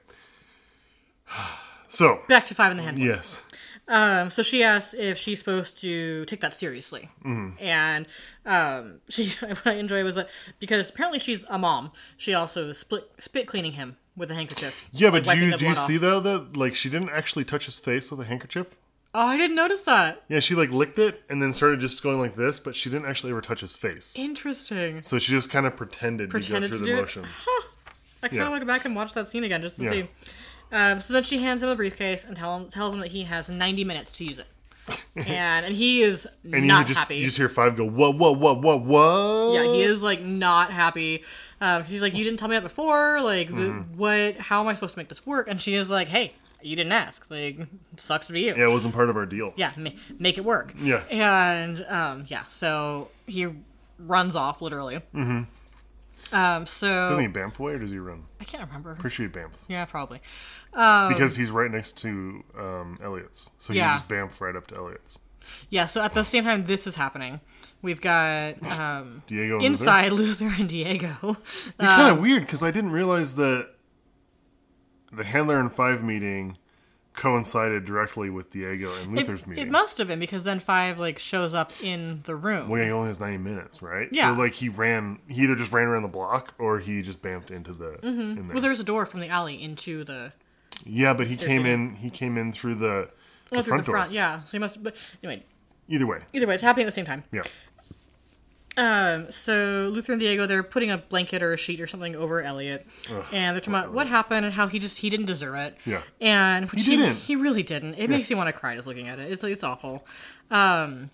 S1: so
S2: back to five in the hand
S1: yes,
S2: um so she asks if she's supposed to take that seriously
S1: Mm-hmm.
S2: and um she what i enjoy was that because apparently she's a mom she also split spit cleaning him with a handkerchief
S1: yeah,
S2: like
S1: but you do you
S2: off.
S1: see though that like she didn't actually touch his face with a handkerchief?
S2: oh i didn't notice that
S1: Yeah, she like licked it and then started just going like this, but she didn't actually ever touch his face.
S2: interesting
S1: So she just kind of pretended,
S2: Pretended
S1: to
S2: to
S1: go through
S2: do
S1: the motions.
S2: I kind of
S1: Yeah.
S2: want to go back and watch that scene again just to
S1: Yeah.
S2: see. Um, so then she hands him a briefcase and tell him, tells him that he has 90 minutes to use it. and and he is
S1: And
S2: not
S1: you just
S2: happy.
S1: you just hear five go whoa, whoa, whoa, whoa, what?
S2: yeah, he is like not happy. Um, he's like, you didn't tell me that before. Like,
S1: Mm-hmm.
S2: what? How am I supposed to make this work? And she is like, hey, you didn't ask. Like, sucks to be you.
S1: Yeah, it wasn't part of our deal.
S2: Yeah, ma- make it work.
S1: Yeah.
S2: And um, yeah, so he runs off literally. Mm-hmm. Um, so
S1: Doesn't he bamf away or does he run?
S2: I can't remember.
S1: Pretty sure he bamfs
S2: Yeah, probably.
S1: because he's right next to um, Elliot's, so he
S2: Yeah.
S1: just bamf right up to Elliot's.
S2: Yeah, so at the same time this is happening, we've got um,
S1: Diego
S2: inside Luther and Diego.
S1: Luther. kind of weird because I didn't realize that the handler and five meeting coincided directly with Diego and Luther's
S2: It,
S1: meeting.
S2: it must have been because then Five like shows up in the room.
S1: Well, yeah, he only has 90 minutes, right?
S2: Yeah.
S1: So, like, he ran, he either just ran around the block or he just bamfed into the. In mm-hmm. there.
S2: Well, there's a door from the alley into the
S1: yeah, but he came
S2: meeting.
S1: in, he came in through the, the
S2: oh,
S1: front
S2: the front. Yeah, so he must. But anyway,
S1: Either way.
S2: either way, it's happening at the same time.
S1: Yeah.
S2: Um, so Luther and Diego, they're putting a blanket or a sheet or something over Elliot, and they're talking about what happened and how he just he didn't deserve it.
S1: Yeah.
S2: and which
S1: He
S2: he,
S1: didn't.
S2: he really didn't. It makes you want to cry just looking at it. It's it's awful. Um,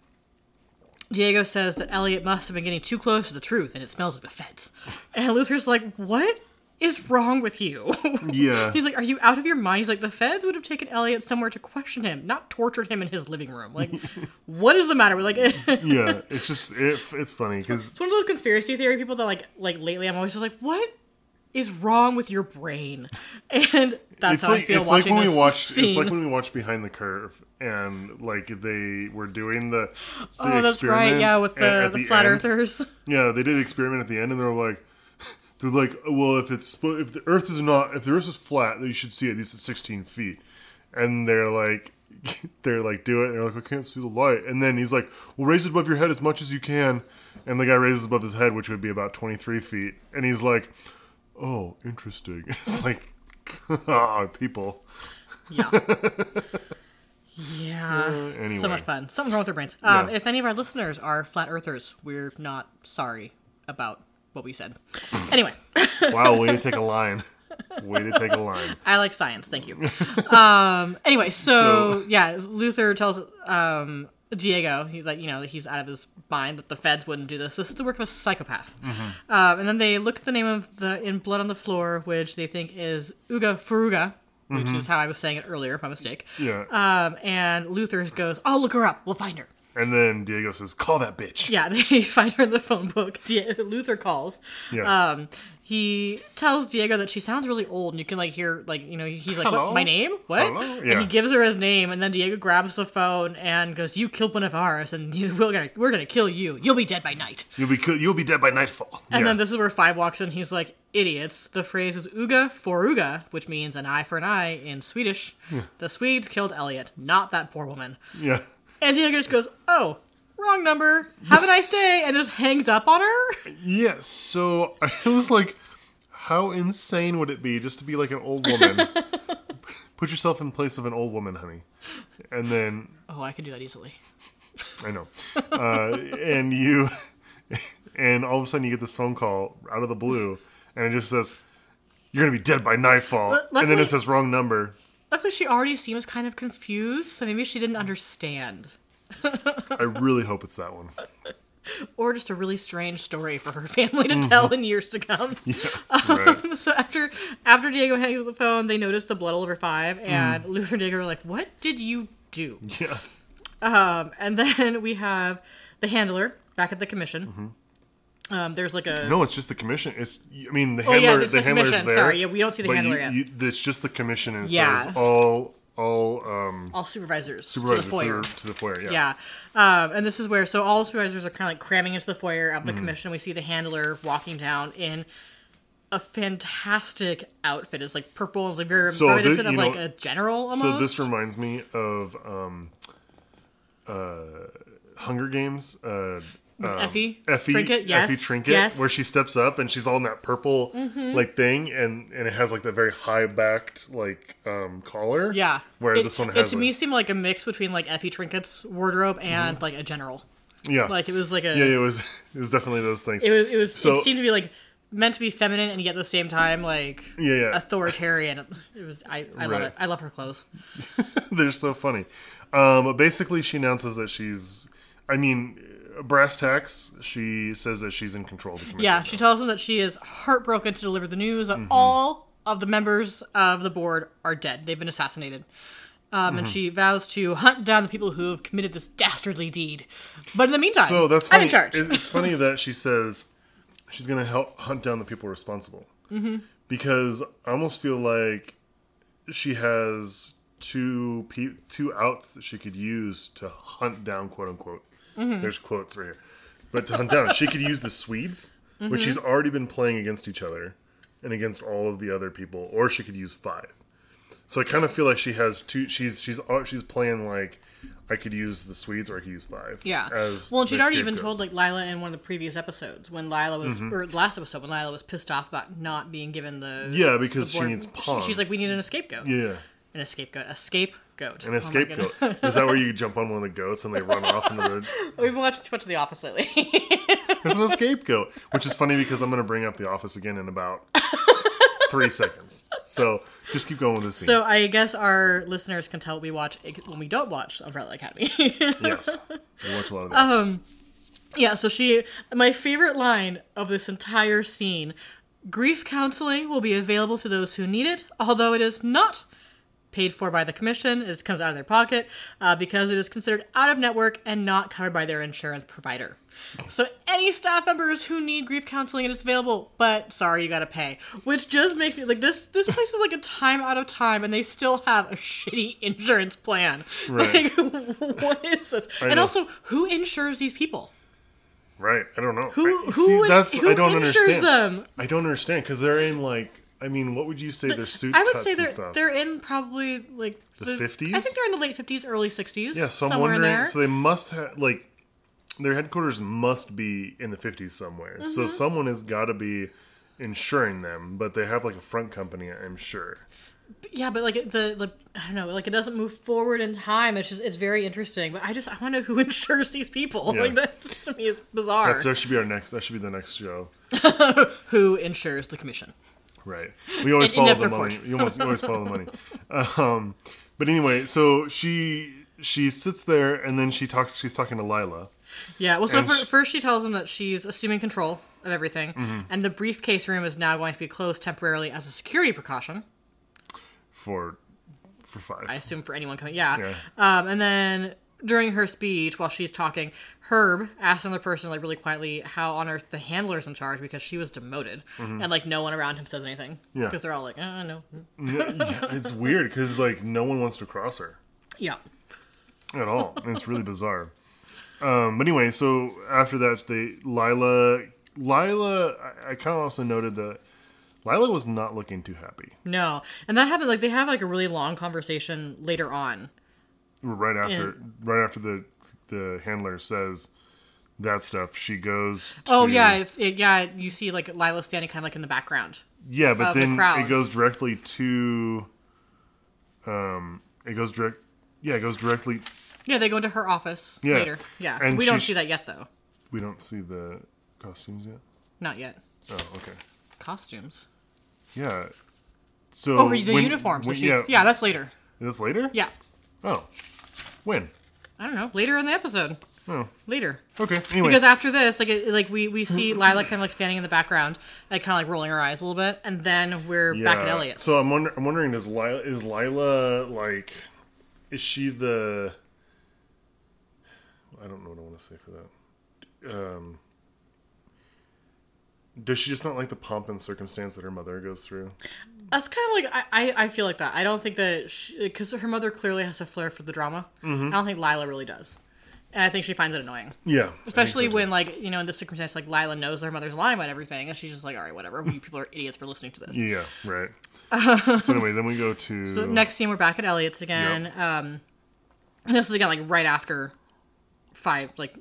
S2: Diego says that Elliot must have been getting too close to the truth, and it smells like the feds. And Luther's like, "What is wrong with you?"
S1: Yeah.
S2: He's like, "Are you out of your mind?" He's like, "The feds would have taken Elliot somewhere to question him, not tortured him in his living room. Like, what is the matter with like?"
S1: yeah. It's just, it, it's funny because,
S2: It's one of those conspiracy theory people that like like lately I'm always just like, what is wrong with your brain? And that's
S1: it's
S2: how
S1: like,
S2: I feel
S1: it's like
S2: watching
S1: when we watched,
S2: scene.
S1: it's like when we watched Behind the Curve and, like, they were doing the, the
S2: oh, that's right, yeah, with the the, flat
S1: end.
S2: earthers.
S1: Yeah, they did the experiment at the end, and they're like, they're like, well, if it's if the Earth is not if the Earth is flat, then you should see at least at sixteen feet. And they're like, they're like, do it. And they're like, I can't see the light. And then he's like, well, raise it above your head as much as you can. And the guy raises above his head, which would be about twenty three feet. And he's like, oh, interesting. It's like, ah, people.
S2: Yeah. Yeah.
S1: anyway.
S2: So much fun. Something's wrong with their brains. Um,
S1: Yeah.
S2: If any of our listeners are flat earthers, we're not sorry about what we said. Anyway,
S1: Wow, way to take a line. Way to take a line.
S2: I like science. Thank you. Um, anyway, so,
S1: So-
S2: yeah, Luther tells um, Diego, he's like, you know, that he's out of his mind that the feds wouldn't do this. This is the work of a psychopath. Um, and then they look at the name of the in blood on the floor, which they think is Uga Furuga, which is how I was saying it earlier by mistake.
S1: Yeah.
S2: Um, and Luther goes, "I'll look her up. We'll find her."
S1: And then Diego says, call that bitch.
S2: Yeah, they find her in the phone book. Die- Luther calls.
S1: Yeah.
S2: Um, he tells Diego that she sounds really old, and you can like hear like you know he's like,
S1: Hello?
S2: "What? My name? What?"
S1: Hello?
S2: And
S1: Yeah.
S2: he gives her his name, and then Diego grabs the phone and goes, "You killed one of ours, and you, we're gonna we're gonna kill you. You'll be dead by night."
S1: You'll be ki- you'll be dead by nightfall.
S2: And
S1: yeah.
S2: then this is where Five walks in. He's like, "Idiots." The phrase is "uga for uga," which means an eye for an eye in Swedish. The Swedes killed Elliot, not that poor woman.
S1: yeah.
S2: And Diego just goes, "Oh." Wrong number. Have a nice day, and just hangs up on her.
S1: Yes. So I was like, how insane would it be just to be like an old woman? Put yourself in place of an old woman, honey. And then
S2: Oh, I could do that easily.
S1: I know. Uh, and you, and all of a sudden you get this phone call out of the blue, and it just says, "You're gonna be dead by nightfall," and then
S2: luckily-
S1: it says wrong number.
S2: Luckily, she already seems kind of confused, so maybe she didn't understand.
S1: I really hope it's that one.
S2: Or just a really strange story for her family to tell mm-hmm. in years to come.
S1: Um, right.
S2: So after after Diego hangs up the phone, they notice the blood all over five, mm. and Luther and Diego are like, "What did you do?"
S1: Yeah.
S2: Um, and then we have the handler back at the commission.
S1: Mm-hmm. Mm-hmm.
S2: Um, there's like a
S1: No, it's just the commission. It's I mean the
S2: Oh, yeah,
S1: handler.
S2: there's
S1: the,
S2: the
S1: handler's
S2: commission.
S1: there.
S2: Sorry, yeah, we don't see the handler
S1: you,
S2: yet.
S1: You, it's just the commission and
S2: Yeah.
S1: says all all um
S2: all supervisors,
S1: supervisors
S2: to the foyer.
S1: To, the foyer. Yeah.
S2: Yeah. Um, and this is where, so all supervisors are kind of like cramming into the foyer of the commission. We see the handler walking down in a fantastic outfit. It's like purple. It's like very
S1: So
S2: reminiscent of
S1: you
S2: like
S1: know,
S2: a general almost.
S1: So this reminds me of um uh Hunger Games. Uh, um,
S2: Effie
S1: Effie
S2: Trinket? Yes.
S1: Effie Trinket,
S2: Yes.
S1: where she steps up and she's all in that purple
S2: Mm-hmm.
S1: like thing, and and it has like that very high backed like um collar.
S2: yeah.
S1: Where
S2: it,
S1: this one has it
S2: to
S1: a-
S2: me seemed like a mix between like Effie Trinket's wardrobe and like a general.
S1: yeah,
S2: Like it was like a.
S1: yeah, it was it was definitely those things.
S2: It was. It was.
S1: So-
S2: it seemed to be like meant to be feminine and yet at the same time like
S1: yeah, yeah.
S2: authoritarian. It was. I. I love it. I love her clothes.
S1: They're so funny. Um, but basically, she announces that she's. I mean, brass tacks. She says that she's in control of the commission.
S2: Yeah, she tells them that she is heartbroken to deliver the news that
S1: Mm-hmm.
S2: all of the members of the board are dead. They've been assassinated. Um,
S1: Mm-hmm.
S2: And she vows to hunt down the people who have committed this dastardly deed. But in the meantime,
S1: So that's
S2: I'm in charge.
S1: It's funny that she says she's going to help hunt down the people responsible. Mm-hmm. Because I almost feel like she has two pe- two outs that she could use to hunt down, quote unquote.
S2: Mm-hmm.
S1: There's quotes right here, but to hunt down, she could use the Swedes,
S2: Mm-hmm.
S1: which she's already been playing against each other and against all of the other people, or she could use five. So I kind of feel like she has two. She's she's uh, she's playing like I could use the Swedes or I could use five.
S2: Yeah. Well, and she'd already even told like Lila in one of the previous episodes when Lila was,
S1: Mm-hmm.
S2: or last episode when Lila was pissed off about not being given the
S1: Yeah, because she
S2: board-
S1: needs pawns.
S2: She's like, we need an scapegoat.
S1: Yeah,
S2: An scapegoat. A scapegoat.
S1: and a scapegoat. Is that where you jump on one of the goats and they run off into the? Road?
S2: We've been watching too much of The Office lately.
S1: There's an scapegoat, which is funny because I'm going to bring up the office again in about three seconds. So just keep going with this scene.
S2: so I guess our listeners can tell we watch when we don't watch Umbrella Academy.
S1: yes, we watch a lot of the.
S2: Um, Yeah, so she. My favorite line of this entire scene grief counseling will be available to those who need it, although it is not paid for by the commission. It comes out of their pocket uh, because it is considered out of network and not covered by their insurance provider. So, any staff members who need grief counseling, it is available, but sorry, you gotta pay. Which just makes me like this. This place is like a time out of time, and they still have a shitty insurance plan.
S1: Right.
S2: Like, what is this? and
S1: know.
S2: also, who insures these people?
S1: Right? I don't know.
S2: Who
S1: I,
S2: who,
S1: see, that's
S2: who
S1: I don't
S2: insures
S1: understand.
S2: them?
S1: I don't understand because they're in like. I mean, what would you say their suit
S2: I would say they're they're in probably like
S1: The
S2: fifties.
S1: I
S2: think they're in the late fifties, early sixties.
S1: yeah, so I'm
S2: somewhere in
S1: wondering.
S2: there.
S1: So they must have like their headquarters must be in the 50s somewhere.
S2: Mm-hmm.
S1: So someone has got to be insuring them, but they have like a front company, I'm sure.
S2: yeah, but like the like I don't know, like it doesn't move forward in time. It's just it's very interesting. But I just I want to know who insures these people.
S1: Yeah.
S2: Like that to me is bizarre.
S1: That's, that should be our next. That should be the next show.
S2: who insures the commission?
S1: Right. We always follow the money. You almost you always follow the money. Um, but anyway, so she she sits there and then she talks. She's talking to Lila.
S2: Yeah. Well, so
S1: And
S2: fir-
S1: sh-
S2: first she tells him that she's assuming control of everything,
S1: Mm-hmm.
S2: and the briefcase room is now going to be closed temporarily as a security precaution.
S1: for for five.
S2: I assume for anyone coming. Yeah.
S1: Yeah.
S2: Um, and then during her speech, while she's talking, Herb asks another person, like really quietly, how on earth the handler's in charge because she was demoted, and like no one around him says anything.
S1: Mm-hmm. Yeah.
S2: Because they're all like, uh, no.
S1: yeah, yeah, it's weird because like no one wants to cross her
S2: Yeah.
S1: at all. And it's really bizarre. Um, but anyway, so after that, they Lila Lila. I, I kind of also noted that Lila was not looking too happy.
S2: No. And that happened. Like they have like a really long conversation later on.
S1: Right after right after the the handler says that stuff, she goes. To,
S2: Oh yeah, if it, yeah. You see like Lila standing kind of like in the background.
S1: Yeah, but
S2: of the
S1: then it goes directly to. Um, it goes direct. Yeah, it goes directly
S2: Yeah, they go into her office
S1: Yeah.
S2: later. Yeah,
S1: And
S2: we don't see that yet though.
S1: We don't see the costumes yet.
S2: Not yet.
S1: Oh, okay.
S2: Costumes.
S1: Yeah. So
S2: Oh, the
S1: when-
S2: uniforms.
S1: when-
S2: she's, yeah. that's later.
S1: That's later.
S2: Yeah,
S1: Oh, when?
S2: I don't know. Later in the episode.
S1: Oh,
S2: Later.
S1: okay. Anyway,
S2: Because after this, like, it, like we we see Lila kind of like standing in the background, like kind of like rolling her eyes a little bit, and then we're back at
S1: Yeah.
S2: Elliot's.
S1: So I'm wonder- I'm wondering is Lila is Lila like is she the I don't know what I want to say for that. Um does she just not like the pomp and circumstance that her mother goes through?
S2: That's kind of like I, I, I feel like that. I don't think that because her mother clearly has a flair for the drama.
S1: Mm-hmm.
S2: I don't think Lila really does, and I think she finds it annoying,
S1: Yeah,
S2: especially
S1: so,
S2: when like you know in this circumstance like Lila knows her mother's lying about everything, and she's just like, all right, whatever. You people are idiots for listening to this.
S1: Yeah, right. so anyway, then we go to
S2: So next scene, we're back at Elliot's again. Um, this is again like right after five. Like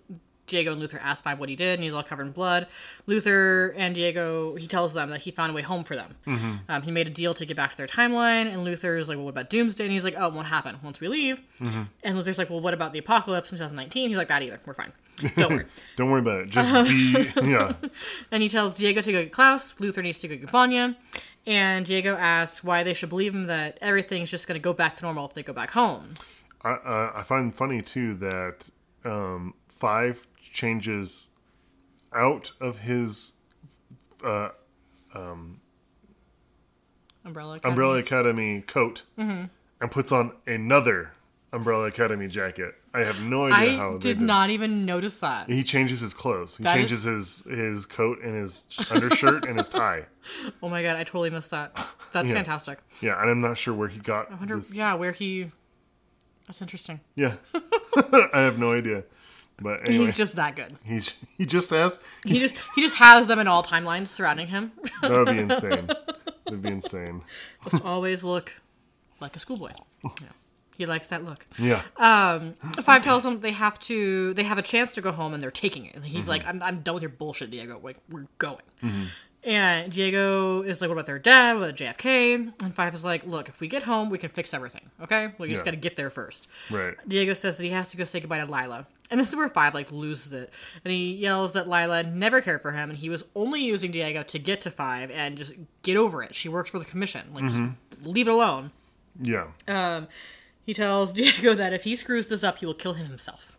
S2: Diego and Luther ask Five what he did, and he's all covered in blood. Luther and Diego, he tells them that he found a way home for them.
S1: Mm-hmm.
S2: Um, he made a deal to get back to their timeline, and Luther's like, "Well, what about Doomsday?" And he's like, "Oh, it won't happen once we leave."
S1: Mm-hmm.
S2: And Luther's like, "Well, what about the apocalypse in 2019?" He's like, "That either. We're fine. Don't worry."
S1: Don't worry about it. Just be yeah.
S2: And he tells Diego to go get Klaus. Luther needs to go get Vanya. And Diego asks why they should believe him that everything's just going to go back to normal if they go back home.
S1: I, uh, I find funny too that um, Five changes out of his
S2: Umbrella. Academy.
S1: Umbrella Academy coat
S2: Mm-hmm.
S1: and puts on another Umbrella Academy jacket. I have no idea how
S2: I
S1: they
S2: did not even notice that.
S1: He changes his clothes. He
S2: That
S1: changes his his coat and his undershirt and his tie.
S2: Oh my god, I totally missed that. That's
S1: Yeah.
S2: fantastic.
S1: Yeah, and I'm not sure where he got
S2: I wonder,
S1: this.
S2: yeah, where he. That's interesting.
S1: Yeah, I have no idea. But anyway,
S2: He's just that good.
S1: he's he just has
S2: He just he just has them in all timelines surrounding him.
S1: that would be insane. That'd be insane.
S2: Must always look like a schoolboy. Yeah. He likes that look.
S1: Yeah,
S2: Five tells him they have to they have a chance to go home and they're taking it. And he's
S1: Mm-hmm.
S2: like, I'm, I'm done with your bullshit, Diego. Like, we're going. And Diego is like, What about their dad? What about JFK? And Five is like, Look, if we get home, we can fix everything. Okay? We just
S1: Yeah.
S2: gotta get there first.
S1: right.
S2: Diego says that he has to go say goodbye to Lila. And this is where Five like loses it. And he yells that Lila never cared for him and he was only using Diego to get to Five and just get over it. She works for the commission. Like just leave it alone.
S1: Yeah,
S2: Um he tells Diego that if he screws this up, he will kill him himself.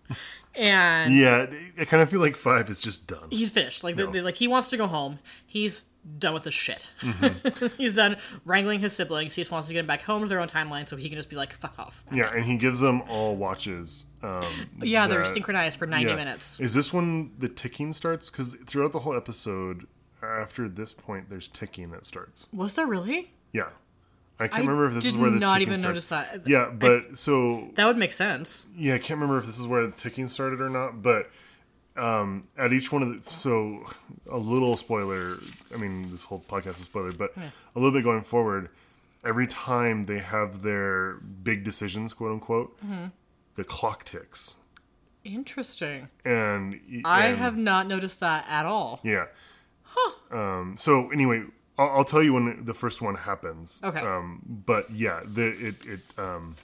S2: And
S1: yeah. I kind of feel like Five is just done.
S2: he's finished. Like
S1: No.
S2: like he wants to go home. He's done with the shit.
S1: Mm-hmm.
S2: he's done wrangling his siblings. He just wants to get them back home to their own timeline so he can just be like, fuck off.
S1: Yeah, and he gives them all watches. Um,
S2: Yeah, they're synchronized for 90
S1: yeah.
S2: minutes.
S1: Is this when the ticking starts? Because throughout the whole episode, after this point, there's ticking that starts.
S2: Was there really?
S1: Yeah, I can't
S2: I
S1: remember if this is where the
S2: not even
S1: starts.
S2: notice that.
S1: Yeah, but so
S2: That would make sense.
S1: yeah, I can't remember if this is where the ticking started or not. But um, at each one of the so a little spoiler. I mean, this whole podcast is spoiler, but a little bit going forward. Every time they have their big decisions, quote unquote,
S2: Mm-hmm.
S1: the clock ticks,
S2: Interesting.
S1: and
S2: I have not noticed that at all.
S1: Yeah. Huh. Um, so anyway, I'll, I'll tell you when the first one happens.
S2: Okay.
S1: Um, but yeah, the it it um,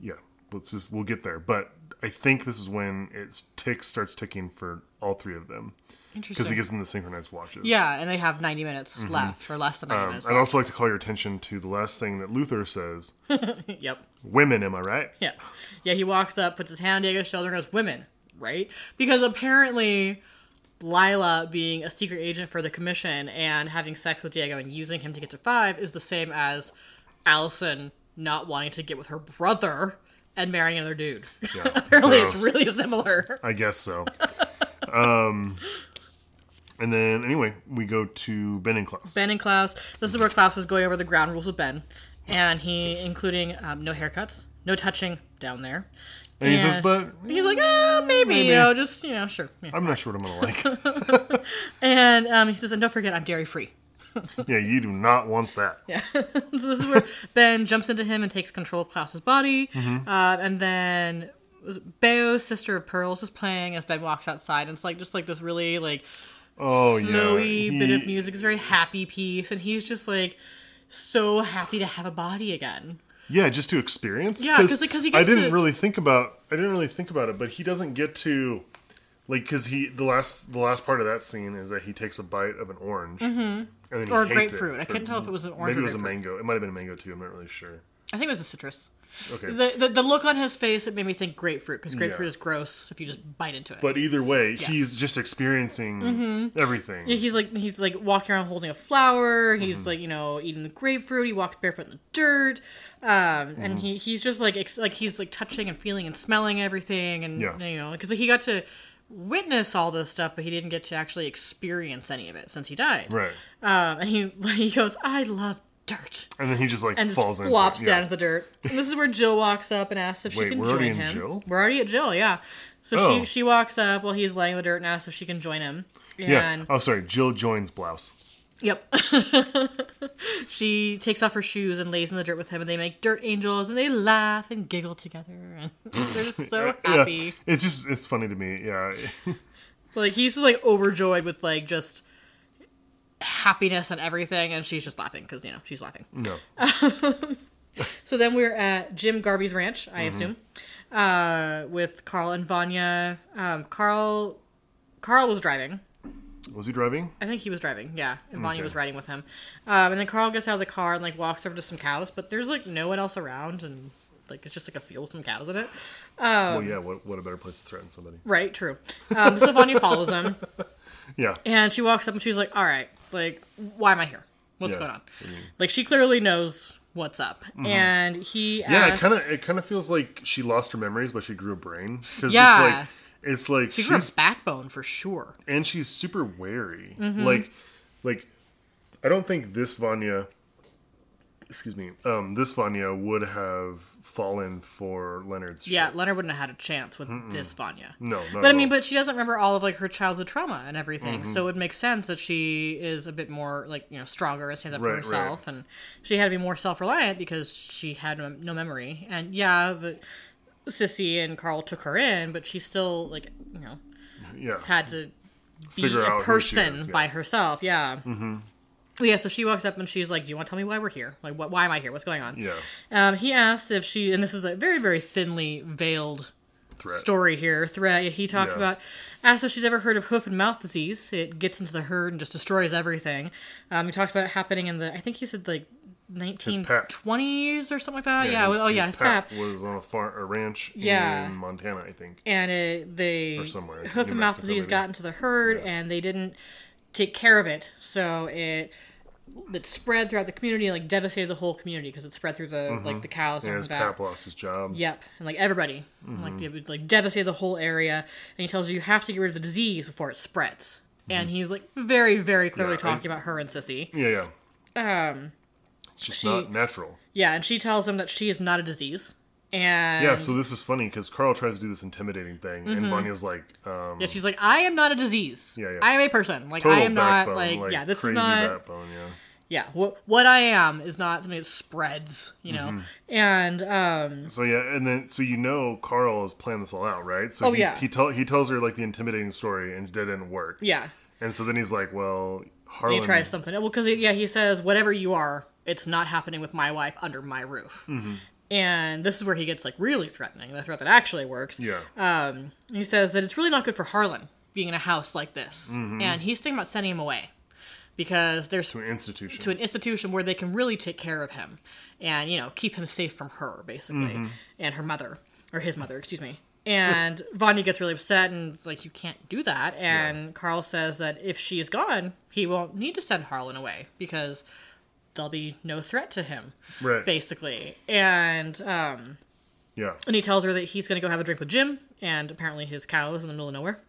S1: yeah. Let's just we'll get there. But I think this is when it ticks starts ticking for all three of them
S2: Interesting.
S1: because he gives them the synchronized watches.
S2: yeah, and they have 90 minutes left, or less than 90
S1: Um,
S2: minutes
S1: I'd
S2: left.
S1: also like to call your attention to the last thing that Luther says:
S2: yep.
S1: "Women, am I right?"
S2: Yeah. Yeah, he walks up, puts his hand on Diego's shoulder, and goes, Women, right? Because apparently, Lila being a secret agent for the commission and having sex with Diego and using him to get to five is the same as Allison not wanting to get with her brother and marrying another dude.
S1: Yeah,
S2: apparently, it's really similar.
S1: I guess so. um, and then anyway, we go to Ben and Klaus.
S2: Ben and Klaus. This is where Klaus is going over the ground rules with Ben, and he, including um, no haircuts, no touching down there.
S1: And he says, "But
S2: He's like, ah, maybe, you know, just you know, sure. Yeah.
S1: I'm not sure what I'm gonna like."
S2: And um, he says, and don't forget, I'm dairy free.
S1: Yeah, you do not want that. Yeah.
S2: So this is where Ben jumps into him and takes control of Klaus's body.
S1: Mm-hmm.
S2: Uh, and then Baio's sister of Pearls is playing as Ben walks outside. And it's like just like this really like
S1: Oh yeah,
S2: flowy
S1: he-
S2: bit of music. It's a very happy piece. And he's just like so happy to have a body again.
S1: Yeah, just to experience.
S2: Yeah, 'cause he
S1: I didn't
S2: to-
S1: really think about. I didn't really think about it, but he doesn't get to, like, because he the last the last part of that scene is that he takes a bite of an orange, and then he
S2: Mm-hmm. Or a
S1: hates
S2: grapefruit.
S1: It.
S2: I couldn't tell if it was an orange
S1: Maybe it was a mango. It might have been a mango too. I'm not really sure.
S2: I think it was a citrus.
S1: Okay,
S2: The, the the look on his face it made me think grapefruit because grapefruit
S1: Yeah.
S2: is gross if you just bite into it.
S1: but either way, he's just experiencing everything.
S2: Mm-hmm. Yeah, he's like he's like walking around holding a flower. He's
S1: Mm-hmm.
S2: like you know eating the grapefruit. He walks barefoot in the dirt, um, and
S1: Mm-hmm.
S2: he he's just like ex- like he's like touching and feeling and smelling everything, and
S1: Yeah.
S2: you know because he got to witness all this stuff, but he didn't get to actually experience any of it since he died.
S1: Right,
S2: Um, and he he goes, "I love dirt,"
S1: and then he just like
S2: and
S1: falls
S2: just
S1: into
S2: flops
S1: it.
S2: down
S1: Yeah.
S2: to the dirt. And this is where Jill walks up and asks if she can
S1: we're
S2: join
S1: already in
S2: him.
S1: Jill?
S2: We're already at Jill, yeah. So
S1: Oh.
S2: she she walks up while he's laying in the dirt and asks if she can join him.
S1: Yeah. Oh, sorry. Jill joins blouse.
S2: Yep. she takes off her shoes and lays in the dirt with him, and they make dirt angels, and they laugh and giggle together. And they're just so happy.
S1: Yeah. It's just it's funny to me. Yeah.
S2: Like he's just like overjoyed with like just happiness and everything, and she's just laughing because you know she's laughing.
S1: no.
S2: So then we're at Jim Garvey's ranch, I
S1: Mm-hmm.
S2: assume, uh, with Carl and Vanya. Um, Carl, Carl was driving.
S1: Was he driving?
S2: I think he was driving, yeah, and Vanya
S1: Okay.
S2: was riding with him. Um, and then Carl gets out of the car and like walks over to some cows, but there's like no one else around, and like it's just like a field with some cows in it. Um,
S1: well, yeah. What what a better place to threaten somebody?
S2: Right, true. Um, so Vanya follows him,
S1: Yeah.
S2: and she walks up and she's like, "All right, like, why am I here? What's
S1: Yeah.
S2: going on?" Like she clearly knows what's up, and he
S1: Mm-hmm. Yeah. It kind of it kind of feels like she lost her memories, but she grew a brain. Because
S2: Yeah.
S1: it's like it's like
S2: she grew
S1: she's
S2: a backbone for sure.
S1: and she's super wary.
S2: Mm-hmm.
S1: Like like I don't think this Vanya. Excuse me. Um, this Vanya would have fallen for Leonard's.
S2: Yeah,
S1: shit.
S2: Leonard wouldn't have had a chance with this Vanya.
S1: No,
S2: But I mean, but she doesn't remember all of like her childhood trauma and everything,
S1: Mm-hmm.
S2: so it makes sense that she is a bit more like you know stronger and stands up for
S1: Right, right.
S2: herself, and she had to be more self reliant because she had no, memory. And yeah, the Sissy and Carl took her in, but she still like you know
S1: yeah.
S2: had to be
S1: Figure
S2: a
S1: out who she
S2: person
S1: is, yeah.
S2: by herself. Yeah. Mm-hmm. Yeah, so she walks up and she's like, "Do you want to tell me why we're here? Like, what? Why am I here? What's going on?"
S1: Yeah.
S2: Um, he asks if she, and this is a very, very thinly veiled
S1: Threat.
S2: story here. Threat. He talks
S1: Yeah.
S2: about asks if she's ever heard of hoof and mouth disease. It gets into the herd and just destroys everything. Um, he talks about it happening in the I think he said like nineteen
S1: pap.
S2: twenties or something like that. Yeah.
S1: his-
S2: oh yeah, his
S1: pap
S2: pap.
S1: was on a farm, a ranch
S2: Yeah.
S1: in Montana, I think.
S2: And it, they
S1: Or somewhere,
S2: hoof and mouth disease got into the herd, and they didn't take care of it, so it. It spread throughout the community, and, like devastated the whole community because it spread through the like the cows
S1: Mm-hmm. Yeah,
S2: and
S1: his
S2: that.
S1: pap lost his job.
S2: Yep, and like everybody,
S1: Mm-hmm.
S2: like it would like devastate the whole area. And he tells you you have to get rid of the disease before it spreads. And he's like very, very clearly
S1: Mm-hmm. Yeah,
S2: talking about her and Sissy.
S1: Yeah, yeah.
S2: Um,
S1: It's just
S2: she-
S1: not natural.
S2: yeah, and she tells him that she is not a disease. And
S1: Yeah, so this is funny because Carl tries to do this intimidating thing, and Vanya's like, um,
S2: Mm-hmm. yeah, she's like, I am not a disease.
S1: Yeah, yeah.
S2: I am a person. Like
S1: total
S2: I am not
S1: backbone,
S2: like, yeah. This is not
S1: backbone. Yeah,
S2: yeah. What what I am is not something that spreads. You know,
S1: Mm-hmm.
S2: and um,
S1: So yeah, and then so you know Carl is planned this all out, right? So
S2: Oh,
S1: he,
S2: yeah.
S1: he tell he tells her like the intimidating story, and it didn't work.
S2: yeah.
S1: And so then he's like, well, Harlan.
S2: he tries something. Well, because yeah, he says whatever you are, it's not happening with my wife under my roof.
S1: Mm-hmm.
S2: And this is where he gets like really threatening. The threat that actually works.
S1: Yeah,
S2: Um, he says that it's really not good for Harlan being in a house like this,
S1: Mm-hmm.
S2: and he's thinking about sending him away because there's
S1: to an institution.
S2: to an institution where they can really take care of him and you know keep him safe from her basically
S1: Mm-hmm.
S2: and her mother or his mother excuse me and Vanya gets really upset and is like you can't do that and Carl says that if she's gone he won't need to send Harlan away because there'll be no threat to him
S1: right.
S2: basically and um
S1: Yeah,
S2: and he tells her that he's going to go have a drink with Jim and apparently his cow is in the middle of nowhere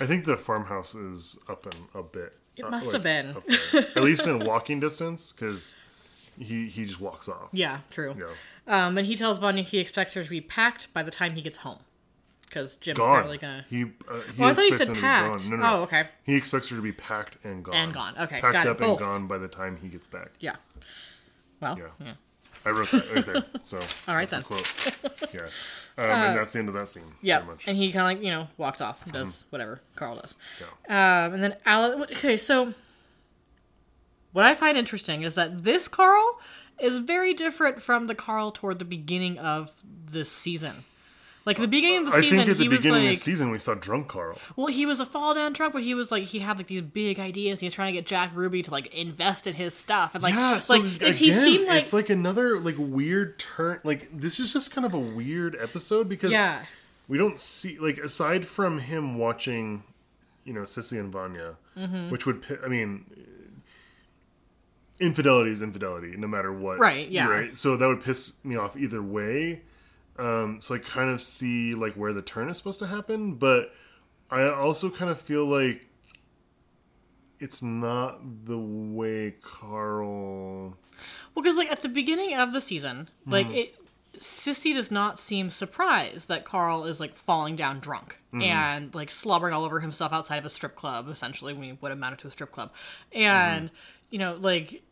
S1: I think the farmhouse is up in a bit.
S2: It
S1: uh,
S2: must
S1: like,
S2: have been.
S1: At least in walking distance, because he he just walks off.
S2: yeah true
S1: Yeah.
S2: Um, and he tells Vanya he expects her to be packed by the time he gets home. Because Jim's
S1: Gone.
S2: apparently gonna.
S1: He. Uh, he
S2: Oh, I thought you said packed.
S1: No, no, no.
S2: Oh, okay.
S1: He expects her to be packed and gone.
S2: And gone. Okay,
S1: Packed
S2: got
S1: up and gone by the time he gets back.
S2: Yeah. Well,
S1: Yeah.
S2: yeah.
S1: I wrote that right there. So
S2: All right, then. Uh,
S1: quote. Yeah. Um, and that's the end of that scene.
S2: Yeah.
S1: Much.
S2: And he kind of like, you know, walks off and does whatever Carl does.
S1: Yeah.
S2: Um, and then Alice. Okay, so what I find interesting is that this Carl is very different from the Carl toward the beginning of this season. Like the beginning of the
S1: I
S2: season,
S1: think at the
S2: he was
S1: beginning
S2: like,
S1: of the season we saw drunk Carl.
S2: well, he was a fall down drunk, but he was like, he had like these big ideas. He was trying to get Jack Ruby to like invest in his stuff, and like,
S1: yeah, so
S2: like
S1: again,
S2: if he seemed like,
S1: it's like another like weird turn. Like this is just kind of a weird episode because
S2: yeah,
S1: we don't see like aside from him watching, you know, Sissy and Vanya,
S2: Mm-hmm.
S1: which would pi- I mean, infidelity is infidelity no matter what.
S2: Right, yeah.
S1: Right. So that would piss me off either way. Um, so I kind of see like where the turn is supposed to happen, but I also kind of feel like it's not the way Carl.
S2: well, because like at the beginning of the season, like
S1: Mm-hmm.
S2: it, Sissy does not seem surprised that Carl is like falling down drunk
S1: Mm-hmm.
S2: and like slobbering all over himself outside of a strip club, essentially, when what amounted to a strip club, and
S1: Mm-hmm.
S2: you know, like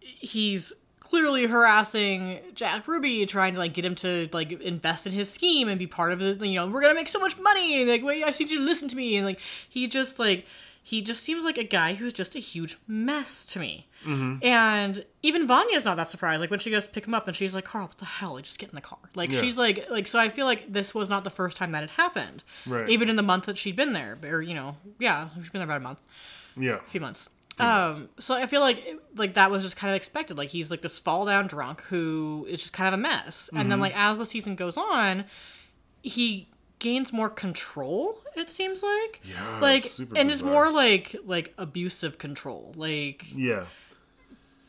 S2: he's clearly harassing Jack Ruby, trying to like get him to like invest in his scheme and be part of it. You know, we're gonna make so much money. And, like, wait, I need you to listen to me. And like, he just like he just seems like a guy who's just a huge mess to me. Mm-hmm. And even Vanya's not that surprised. Like when she goes to pick him up, and she's like, "Carl, what the hell? Like, just get in the car." Like
S1: Yeah.
S2: she's like, like so. I feel like this was not the first time that had happened.
S1: Right.
S2: Even in the month that she'd been there, or you know, yeah, she's been there about a month
S1: Yeah.
S2: A few months. Um, so I feel like like that was just kind of expected. Like he's like this fall down drunk who is just kind of a mess, and
S1: Mm-hmm.
S2: then like as the season goes on, he gains more control. It seems like
S1: Yeah,
S2: like and it's more like like abusive control. Like
S1: Yeah.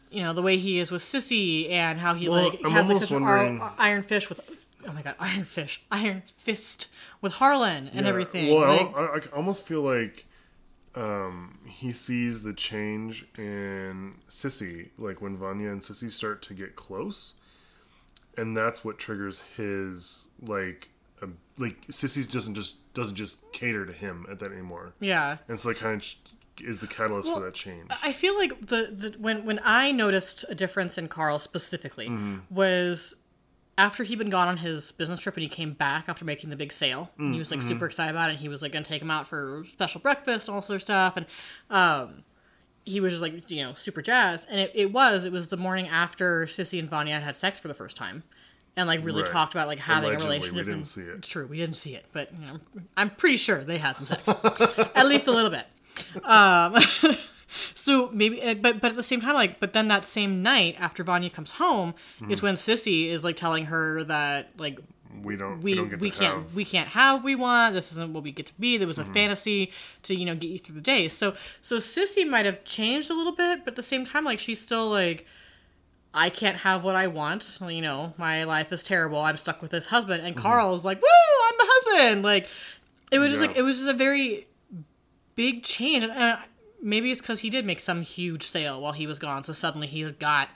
S2: you know the way he is with Sissy and how he
S1: Well,
S2: like
S1: I'm
S2: has like such
S1: wondering-
S2: ar- iron fish with. Oh my god, Iron Fish, Iron Fist with Harlan and
S1: Yeah.
S2: everything.
S1: Well,
S2: like,
S1: I, I almost feel like um, he sees the change in Sissy, like when Vanya and Sissy start to get close, and that's what triggers his like, like Sissy doesn't just doesn't just cater to him at that anymore,
S2: yeah,
S1: and so like kind of is the catalyst
S2: Well,
S1: for that change.
S2: I feel like the, the when when I noticed a difference in Carl specifically was after he'd been gone on his business trip and he came back after making the big sale and he was like super excited about it and he was like gonna take him out for special breakfast and all sort of stuff and um he was just like you know super jazzed and it, it was it was the morning after Sissy and Vanya had had sex for the first time and like really
S1: Right.
S2: talked about like having
S1: Allegedly,
S2: a
S1: we
S2: relationship
S1: didn't
S2: and-
S1: see it.
S2: it's true we didn't see it but you know I'm pretty sure they had some sex at least a little bit um, so maybe, uh, but but at the same time, like, but then that same night after Vanya comes home
S1: Hmm.
S2: is when Sissy is like telling her that like
S1: We don't
S2: we
S1: we, don't get
S2: we
S1: to
S2: can't
S1: have
S2: we can't have we want. This isn't what we get to be. There was a
S1: Hmm.
S2: fantasy to you know get you through the day. So so Sissy might have changed a little bit, but at the same time, like she's still like. I can't have what I want. You know, my life is terrible. I'm stuck with this husband. And Carl's like, "Woo, I'm the husband!" Like, it was just like it was just a very big change. And uh, maybe it's because he did make some huge sale while he was gone, so suddenly he's got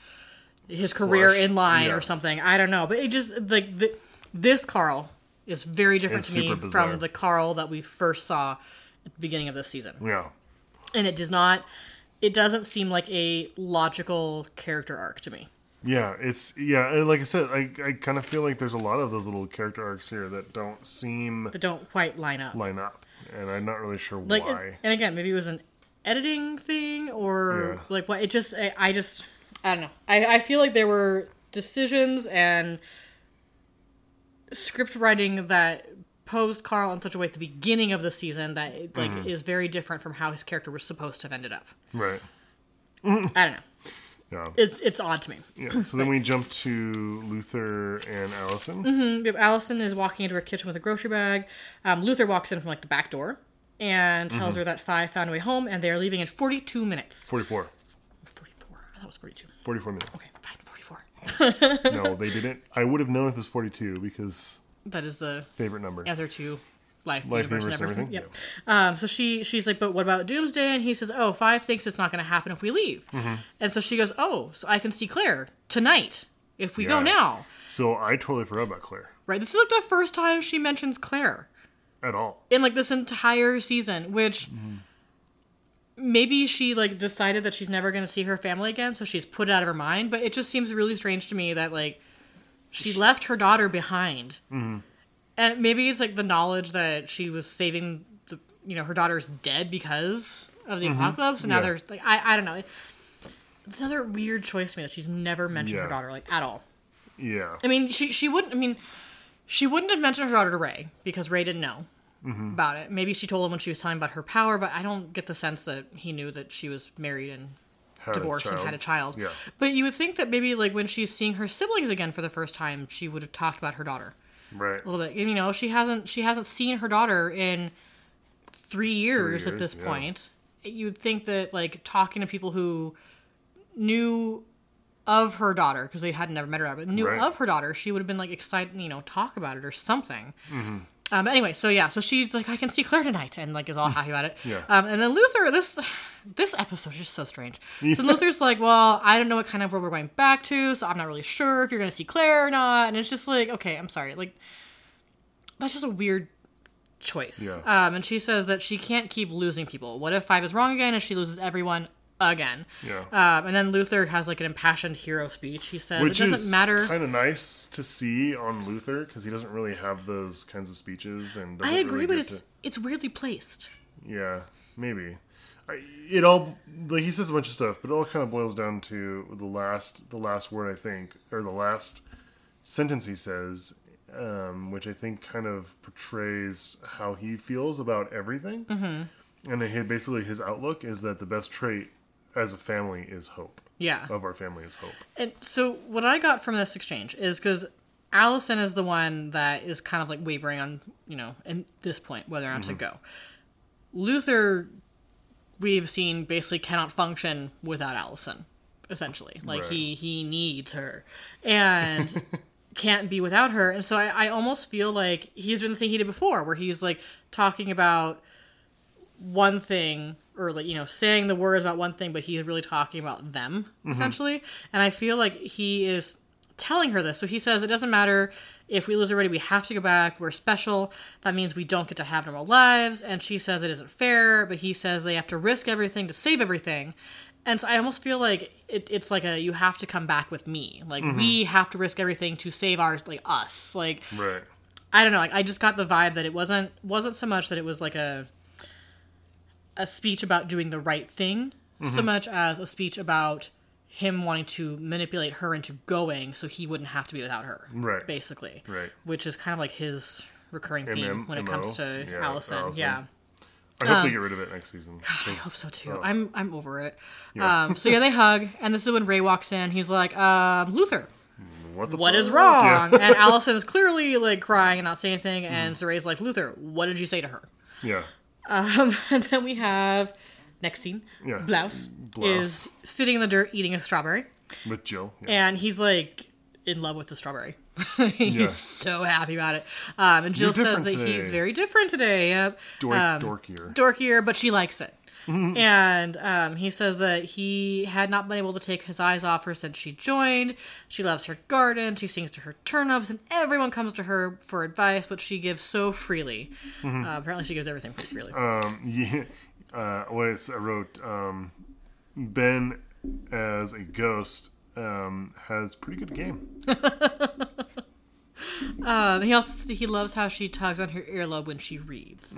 S2: his career
S1: Flush.
S2: in line
S1: Yeah.
S2: or something. I don't know, but it just like the, this Carl is very different
S1: It's
S2: to me
S1: bizarre.
S2: from the Carl that we first saw at the beginning of this season,
S1: yeah
S2: and it does not. It doesn't seem like a logical character arc to me.
S1: yeah it's yeah like I said I I kind of feel like there's a lot of those little character arcs here that don't seem
S2: That don't quite line up.
S1: line up, and I'm not really sure
S2: like
S1: why.
S2: and, and again maybe it was an editing thing or
S1: Yeah.
S2: like what it just I, I just i don't know I, I feel like there were decisions and script writing that posed carl in such a way at the beginning of the season that it, like
S1: Mm-hmm.
S2: is very different from how his character was supposed to have ended up
S1: right.
S2: i don't know
S1: Yeah.
S2: it's it's odd to me
S1: Yeah. So then we jump to Luther and Allison.
S2: Mm-hmm. Allison is walking into her kitchen with a grocery bag. Um, Luther walks in from like the back door and
S1: Mm-hmm.
S2: tells her that Five found a way home and they are leaving in 42 minutes.
S1: 44.
S2: 44. I thought it was 42.
S1: 44 minutes.
S2: Okay, fine, 44.
S1: No, they didn't. I would have known if it was 42 because
S2: That is the
S1: favorite number.
S2: answer to life,
S1: Life,
S2: universe,
S1: universe,
S2: everything.
S1: everything?
S2: Yep. Um, so she she's like, but what about Doomsday? And he says, oh, Five thinks it's not going to happen if we leave.
S1: Mm-hmm.
S2: And so she goes, oh, so I can see Claire tonight if we go now.
S1: So I totally forgot about Claire
S2: Right. This is like the first time she mentions Claire.
S1: At all.
S2: in like this entire season which maybe she like decided that she's never going to see her family again so she's put it out of her mind but it just seems really strange to me that like she left her daughter behind mm-hmm. and maybe it's like the knowledge that she was saving the you know her daughter's dead because of the mm-hmm. apocalypse and now there's like I, I don't know it's another weird choice to me that she's never mentioned her daughter like at all.
S1: Yeah.
S2: I mean, she she wouldn't. I mean, she wouldn't have mentioned her daughter to Ray because Ray didn't know
S1: Mm-hmm.
S2: about it. Maybe she told him when she was telling about her power, but I don't get the sense that he knew that she was married and
S1: Had
S2: divorced and had a child.
S1: Yeah.
S2: But you would think that maybe like when she's seeing her siblings again for the first time, she would have talked about her daughter
S1: Right.
S2: a little bit. And, you know, she hasn't she hasn't seen her daughter in three years, at
S1: years,
S2: this
S1: yeah.
S2: point. You'd think that like talking to people who knew of her daughter because they had never met her, but knew
S1: Right.
S2: of her daughter, she would have been like excited, you know, talk about it or something. Um, anyway, so yeah, so she's like, I can see Claire tonight, and like is all happy about it.
S1: Yeah.
S2: Um, and then Luther, this this episode is just so strange. So Luther's like, well, I don't know what kind of world we're going back to, so I'm not really sure if you're gonna see Claire or not. And it's just like, okay, I'm sorry, like that's just a weird choice.
S1: Yeah.
S2: Um, and she says that she can't keep losing people. What if five is wrong again and she loses everyone again?
S1: Yeah.
S2: Um, and then Luther has like an impassioned hero speech. He says
S1: Which
S2: it doesn't
S1: is
S2: matter.
S1: kind of nice to see on Luther because he doesn't really have those kinds of speeches and
S2: I agree,
S1: really
S2: but it's
S1: to-
S2: it's weirdly placed.
S1: Yeah, maybe. I, it all like he says a bunch of stuff, but it all kind of boils down to the last the last word I think, or the last sentence he says, um, which I think kind of portrays how he feels about everything. Mm-hmm. And he, basically, his outlook is that the best trait as a family is hope.
S2: Yeah.
S1: Of our family is hope.
S2: And so what I got from this exchange is because Allison is the one that is kind of like wavering on, you know, at this point whether or not to mm-hmm. go. Luther, we've seen basically cannot function without Allison, essentially. Like
S1: Right.
S2: he he needs her, and can't be without her. And so I, I almost feel like he's doing the thing he did before, where he's like talking about one thing or like you know saying the words about one thing but he's really talking about them mm-hmm. essentially. And i feel like he is telling her this. So he says it doesn't matter if we lose already we have to go back. We're special. That means we don't get to have normal lives. And she says it isn't fair but he says they have to risk everything to save everything. And so i almost feel like it, it's like a you have to come back with me. Like we mm-hmm. have to risk everything to save our like us. Like
S1: Right.
S2: I don't know. Like I just got the vibe that it wasn't wasn't so much that it was like a a speech about doing the right thing, so much as a speech about him wanting to manipulate her into going so he wouldn't have to be without her.
S1: Right.
S2: Basically.
S1: Right.
S2: Which is kind of like his recurring theme
S1: MM
S2: when it comes to
S1: Yeah,
S2: Allison.
S1: Allison.
S2: Yeah.
S1: I hope they get rid of it next season.
S2: Um, I hope so too.
S1: Oh.
S2: I'm I'm over it. Um, so yeah, they hug, and this is when Ray walks in. He's like, um, "Luther,
S1: what the
S2: what is wrong?"
S1: Yeah. Mm.
S2: And Allison is clearly like crying and not saying anything. And so Ray's like, "Luther, what did you say to her?"
S1: yeah.
S2: Um, and then we have next scene.
S1: Yeah.
S2: Blouse,
S1: Blouse.
S2: is sitting in the dirt eating a strawberry,
S1: With Jill. Yeah.
S2: and he's like in love with the strawberry. he's
S1: Yeah.
S2: so happy about it. Um, and Jill says that he's very different today. Yep.
S1: Dork,
S2: Um,
S1: dorkier.
S2: dorkier, but she likes it. And um, he says that he had not been able to take his eyes off her since she joined. She loves her garden. She sings to her turnips, and everyone comes to her for advice, but she gives so freely. Uh, apparently, she gives everything freely.
S1: um, yeah, uh, what it's, I wrote, um, Ben as a ghost um, has pretty good game.
S2: Um, he also he loves how she tugs on her earlobe when she reads,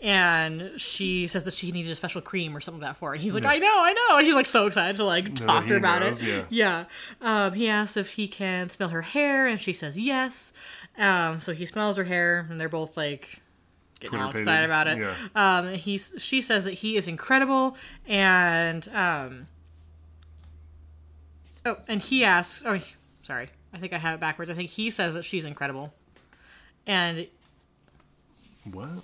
S2: and she says that she needed a special cream or something like that for. Her. And he's like, "I know, I know," and he's like so excited to like talk to
S1: he
S2: her about
S1: knows,
S2: it.
S1: yeah.
S2: Um, he asks if he can smell her hair, and she says yes. Um, so he smells her hair, and they're both like getting all excited about it.
S1: yeah.
S2: Um, he's she says that he is incredible, and um, oh, and he asks, oh, sorry, I think I have it backwards. I think he says that she's incredible, and
S1: What?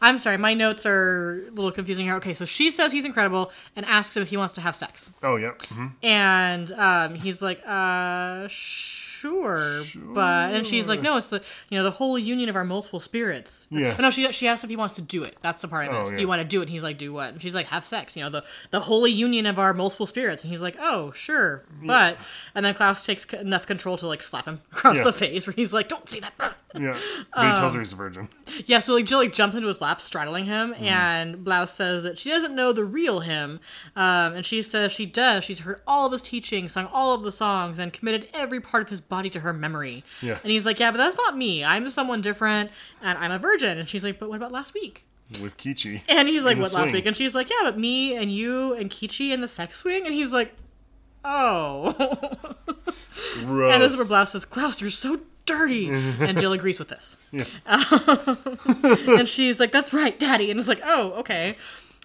S2: I'm sorry, my notes are a little confusing here. Okay, so she says he's incredible and asks him if he wants to have sex,
S1: Oh, yeah. hmm
S2: and um, he's like, uh, sure, but and she's like, no, it's the you know the whole union of our multiple spirits.
S1: Yeah.
S2: No, she she asks if he wants to do it. That's the part I missed.
S1: Oh,
S2: Do you want to do it? And he's like, do what? And she's like, have sex. You know, the the holy union of our multiple spirits. And he's like, oh, sure, but and then Klaus takes c- enough control to like slap him across
S1: Yeah.
S2: the face, where he's like, don't say that.
S1: Yeah. But he tells
S2: Um,
S1: her he's a virgin.
S2: Yeah, so like Jill like jumps into his lap, straddling him,
S1: Mm.
S2: and Blouse says that she doesn't know the real him, um, and she says she does. She's heard all of his teachings, sung all of the songs, and committed every part of his body to her memory.
S1: Yeah.
S2: And he's like, yeah, but that's not me. I'm someone different, and I'm a virgin. And she's like, but what about last week?
S1: With Kichi.
S2: And he's like, what last
S1: swing.
S2: week? And she's like, yeah, but me and you and Kichi in the sex swing. And he's like, oh.
S1: Gross.
S2: and this is where Blouse says, Klaus, you're so dirty. and Jill agrees with this.
S1: Yeah.
S2: and she's like, that's right, daddy. And it's like, oh, okay.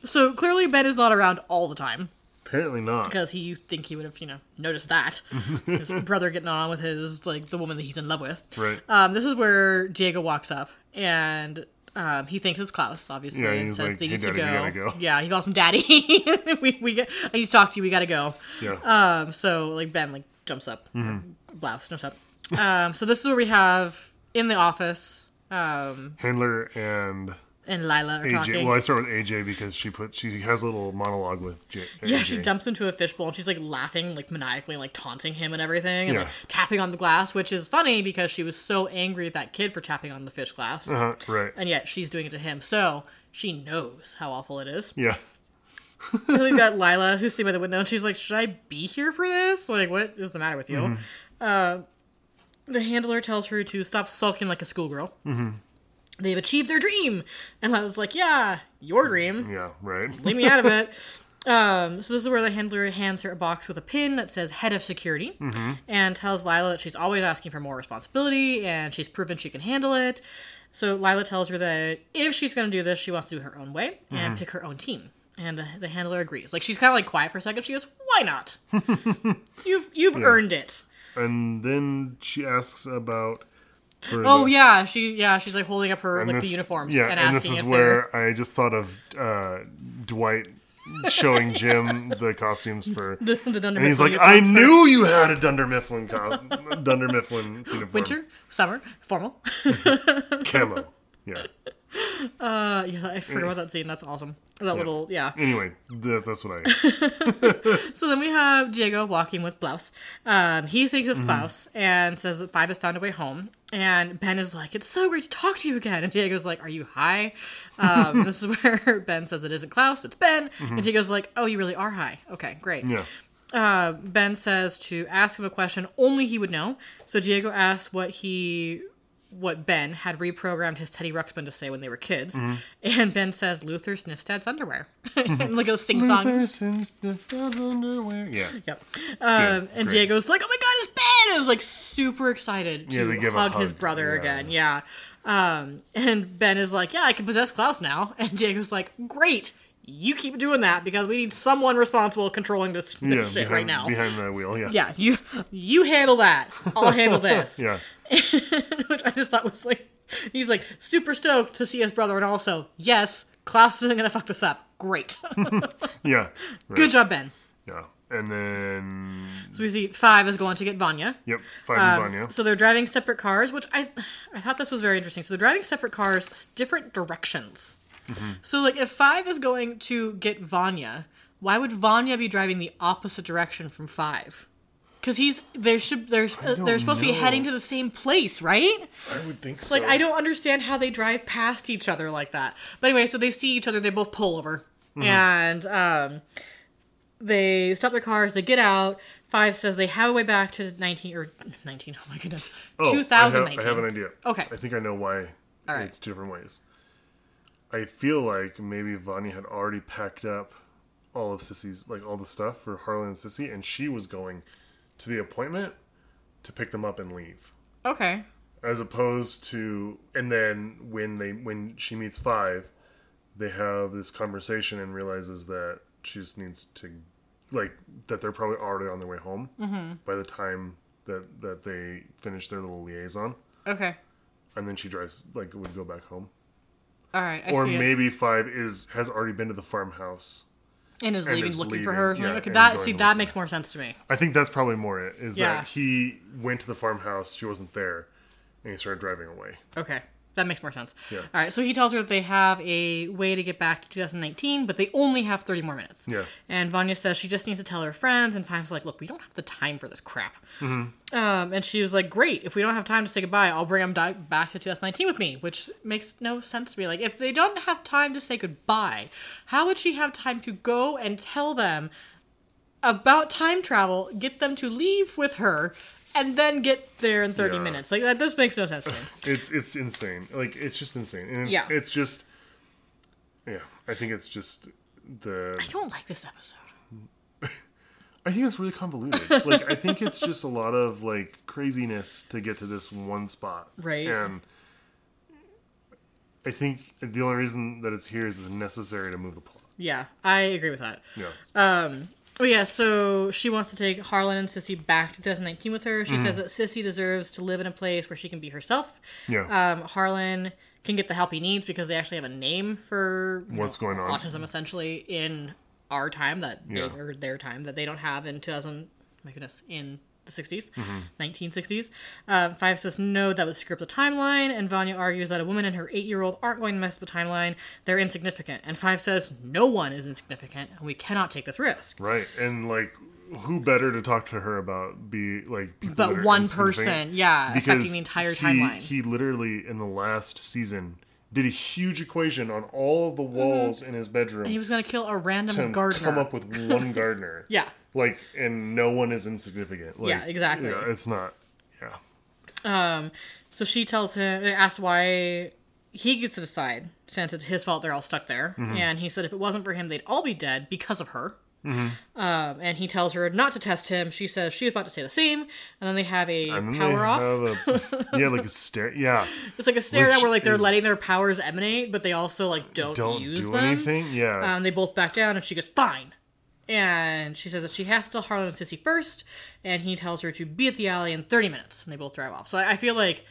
S2: So clearly Ben is not around all the time
S1: Apparently not.
S2: because he you think he would have, you know, noticed that. his brother getting on with his, like, the woman that he's in love with.
S1: Right.
S2: Um, this is where Diego walks up and um, he thinks it's Klaus, obviously,
S1: Yeah,
S2: and says
S1: like,
S2: they
S1: "Hey,
S2: need to
S1: Daddy,
S2: go.
S1: we gotta go."
S2: Yeah, he calls him daddy. we we get, I need to talk to you. We gotta go.
S1: Yeah.
S2: Um, so like Ben like jumps up,
S1: Mm-hmm.
S2: blouse jumps up. Um, so this is where we have in the office. Um,
S1: Handler and
S2: and Lila are
S1: AJ.
S2: talking.
S1: Well, I start with AJ because she put she has a little monologue with J-
S2: yeah,
S1: AJ.
S2: she jumps into a fishbowl and she's like laughing, like maniacally, like taunting him and everything, and
S1: Yeah.
S2: like tapping on the glass, which is funny because she was so angry at that kid for tapping on the fish glass,
S1: Uh-huh, right.
S2: and yet she's doing it to him. So she knows how awful it is.
S1: Yeah.
S2: We've got Lila who's sitting by the window, and she's like, "Should I be here for this? Like, what is the matter with you?"
S1: Mm-hmm.
S2: Uh, the handler tells her to stop sulking like a schoolgirl. Mm-hmm. They've achieved their dream, and I was like, "Yeah, your dream.
S1: Yeah. Right.
S2: Leave me out of it." Um, so this is where the handler hands her a box with a pin that says "Head of Security" and tells Lila that she's always asking for more responsibility, and she's proven she can handle it. So Lila tells her that if she's going to do this, she wants to do it her own way and pick her own team. And the, the handler agrees. Like she's kind of like quiet for a second. She goes, "Why not? you've you've earned it."
S1: And then she asks about.
S2: Oh
S1: the-
S2: yeah, she yeah she's like holding up her like
S1: this-
S2: the uniforms
S1: Yeah,
S2: and
S1: and,
S2: asking
S1: this is
S2: they're
S1: where I just thought of uh, Dwight showing Jim the costumes for.
S2: the, the Dunder
S1: and he's
S2: Mifflin
S1: like, "I
S2: for
S1: knew you had a Dunder Mifflin co- Dunder Mifflin uniform.
S2: winter, summer, formal.
S1: camo." Yeah.
S2: Uh, yeah, I forgot about that scene. That's awesome. That little yeah.
S1: Anyway, that, that's what I.
S2: So then we have Diego walking with Blouse. Um, he thinks it's Klaus and says that Five has found a way home. And Ben is like, "It's so great to talk to you again." And Diego's like, "Are you high?" Um, this is where Ben says it isn't Klaus, it's Ben. And Diego's like, "Oh, you really are high. Okay, great."
S1: Yeah.
S2: uh, Ben says to ask him a question only he would know. So Diego asks what he, what Ben had reprogrammed his Teddy Ruxpin to say when they were kids, and Ben says Luther sniffs Dad's underwear, And like a sing song.
S1: Luther sniffed Dad's underwear. Yeah.
S2: Yep. Um, and
S1: great.
S2: Diego's like, "Oh my God, it's Ben!" And is like super excited to
S1: give a
S2: hug his brother
S1: Yeah.
S2: again. Yeah. Um, and Ben is like, "Yeah, I can possess Klaus now." And Diego's like, "Great." You keep doing that because we need someone responsible controlling this, this
S1: Yeah.
S2: shit
S1: behind,
S2: right now.
S1: Behind the wheel. Yeah.
S2: Yeah, you you handle that. I'll handle this.
S1: Yeah.
S2: Which I just thought was like he's like super stoked to see his brother and also, yes, Klaus isn't gonna fuck this up. Great.
S1: Yeah. Right.
S2: Good job, Ben.
S1: Yeah. And then.
S2: So we see five is going to get Vanya.
S1: Yep. Five
S2: Um,
S1: and Vanya.
S2: So they're driving separate cars, which I I thought this was very interesting. So they're driving separate cars, different directions.
S1: Mm-hmm.
S2: So like if five is going to get Vanya, why would Vanya be driving the opposite direction from five? Because he's there should there's uh, they're supposed to be heading to the same place, right?
S1: I would think so.
S2: Like I don't understand how they drive past each other like that. But anyway, so they see each other, they both pull over,
S1: Mm-hmm.
S2: and um, they stop their cars. They get out. Five says they have a way back to nineteen or nineteen. Oh my goodness,
S1: Oh,
S2: two thousand nineteen.
S1: I have, I have an idea.
S2: Okay.
S1: I think I know why
S2: All right.
S1: it's two different ways. I feel like maybe Vanya had already packed up all of Sissy's, like all the stuff for Harlan and Sissy, and she was going to the appointment to pick them up and leave.
S2: Okay.
S1: As opposed to, and then when they when she meets Five, they have this conversation and realizes that she just needs to, like, that they're probably already on their way home
S2: Mm-hmm.
S1: by the time that that they finish their little liaison
S2: Okay.
S1: and then she drives like would go back home
S2: All right. I
S1: or maybe five is has already been to the farmhouse
S2: and is
S1: and
S2: leaving,
S1: is
S2: looking for her.
S1: yeah,
S2: okay. That see that
S1: her.
S2: makes more sense to me.
S1: i think that's probably more it is
S2: Yeah.
S1: that he went to the farmhouse she wasn't there and he started driving away
S2: Okay. That makes more sense.
S1: Yeah.
S2: All right. So he tells her that they have a way to get back to 2019, but they only have 30 more minutes.
S1: Yeah.
S2: And Vanya says she just needs to tell her friends, and Five's like, "Look, we don't have the time for this crap."
S1: Mm-hmm.
S2: Um, and she was like, "Great. If we don't have time to say goodbye, I'll bring them di- back to 2019 with me." Which makes no sense to me. Like, if they don't have time to say goodbye, how would she have time to go and tell them about time travel, get them to leave with her, and then get there in 30
S1: Yeah.
S2: minutes? Like that. This makes no sense to me.
S1: it's it's insane like it's just insane and it's,
S2: Yeah.
S1: it's just yeah i think it's just the
S2: I don't like this episode.
S1: I think it's really convoluted. like I think it's just a lot of like craziness to get to this one spot.
S2: Right.
S1: And I think the only reason that it's here is it's necessary to move the plot.
S2: Yeah, I agree with that.
S1: Yeah.
S2: Um, oh yeah, so she wants to take Harlan and Sissy back to 2019 with her. She
S1: Mm-hmm.
S2: says that Sissy deserves to live in a place where she can be herself.
S1: yeah.
S2: Um, Harlan can get the help he needs because they actually have a name for
S1: What's going on.
S2: autism essentially in our time that
S1: Yeah.
S2: they, or their time that they don't have in 2000 my goodness in the 60s
S1: Mm-hmm.
S2: 1960s um, five says no that would screw up the timeline. And vanya argues that a woman and her eight-year-old aren't going to mess with the timeline. They're insignificant. And five says no one is insignificant and we cannot take this risk.
S1: Right. And like who better to talk to her about be like
S2: but one person yeah affecting the entire
S1: he,
S2: timeline.
S1: He literally in the last season did a huge equation on all of the walls in his bedroom
S2: he was going to kill a random
S1: to
S2: gardener.
S1: come up with one gardener.
S2: yeah
S1: Like, and no one is insignificant. Like,
S2: Yeah, exactly.
S1: Yeah, it's not. Yeah.
S2: Um, so she tells him, asks why he gets to decide since it's his fault they're all stuck there.
S1: Mm-hmm.
S2: And he said if it wasn't for him, they'd all be dead because of her. Um, and he tells her not to test him. She says she's about to say the same, and then they have a
S1: And
S2: power off.
S1: a- yeah, like a stare. Yeah,
S2: It's like a stare down where like they're letting their powers emanate, but they also like don't,
S1: don't
S2: use
S1: do
S2: them.
S1: anything. Yeah,
S2: Um, they both back down, and she goes, "Fine." And she says that she has to tell Harlan and Sissy first, and he tells her to be at the alley in 30 minutes, and they both drive off. So I, I feel like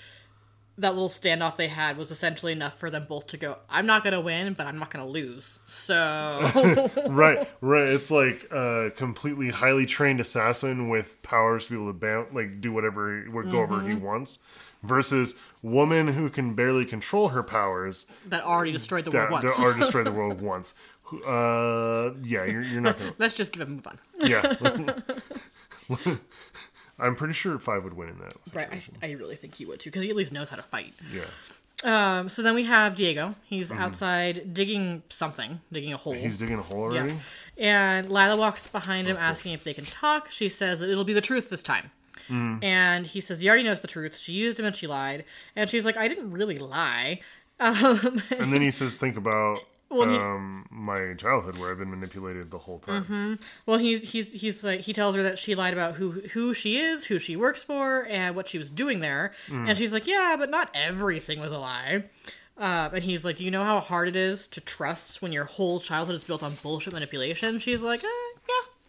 S2: that little standoff they had was essentially enough for them both to go, I'm not going to win, but I'm not going to lose. So,
S1: right, right. It's like a completely highly trained assassin with powers to be able to bounce, like do whatever, go wherever he
S2: Mm-hmm.
S1: wants, versus woman who can barely control her powers
S2: that already destroyed the world
S1: that,
S2: once.
S1: that are destroy the world once. Uh, yeah, you're, you're not gonna.
S2: Let's just give it a move on.
S1: Yeah. I'm pretty sure five would win in that.
S2: Right. I, I really think he would too, because he at least knows how to fight.
S1: Yeah.
S2: Um, so then we have Diego. He's outside digging something, digging a hole.
S1: Mm-hmm. He's digging a hole already.
S2: And Lila walks behind him asking if they can talk. She says it'll be the truth this time.
S1: Mm.
S2: And he says he already knows the truth. She used him and she lied. And she's like, I didn't really lie. Um,
S1: And then he says, "Think about
S2: Well, he-
S1: um, my childhood, where I've been manipulated the whole time."
S2: well, he's he's he's like he tells her that she lied about who who she is, who she works for, and what she was doing there.
S1: Mm.
S2: And she's like, yeah, but not everything was a lie. Uh, and he's like, do you know how hard it is to trust when your whole childhood is built on bullshit manipulation? She's like, eh,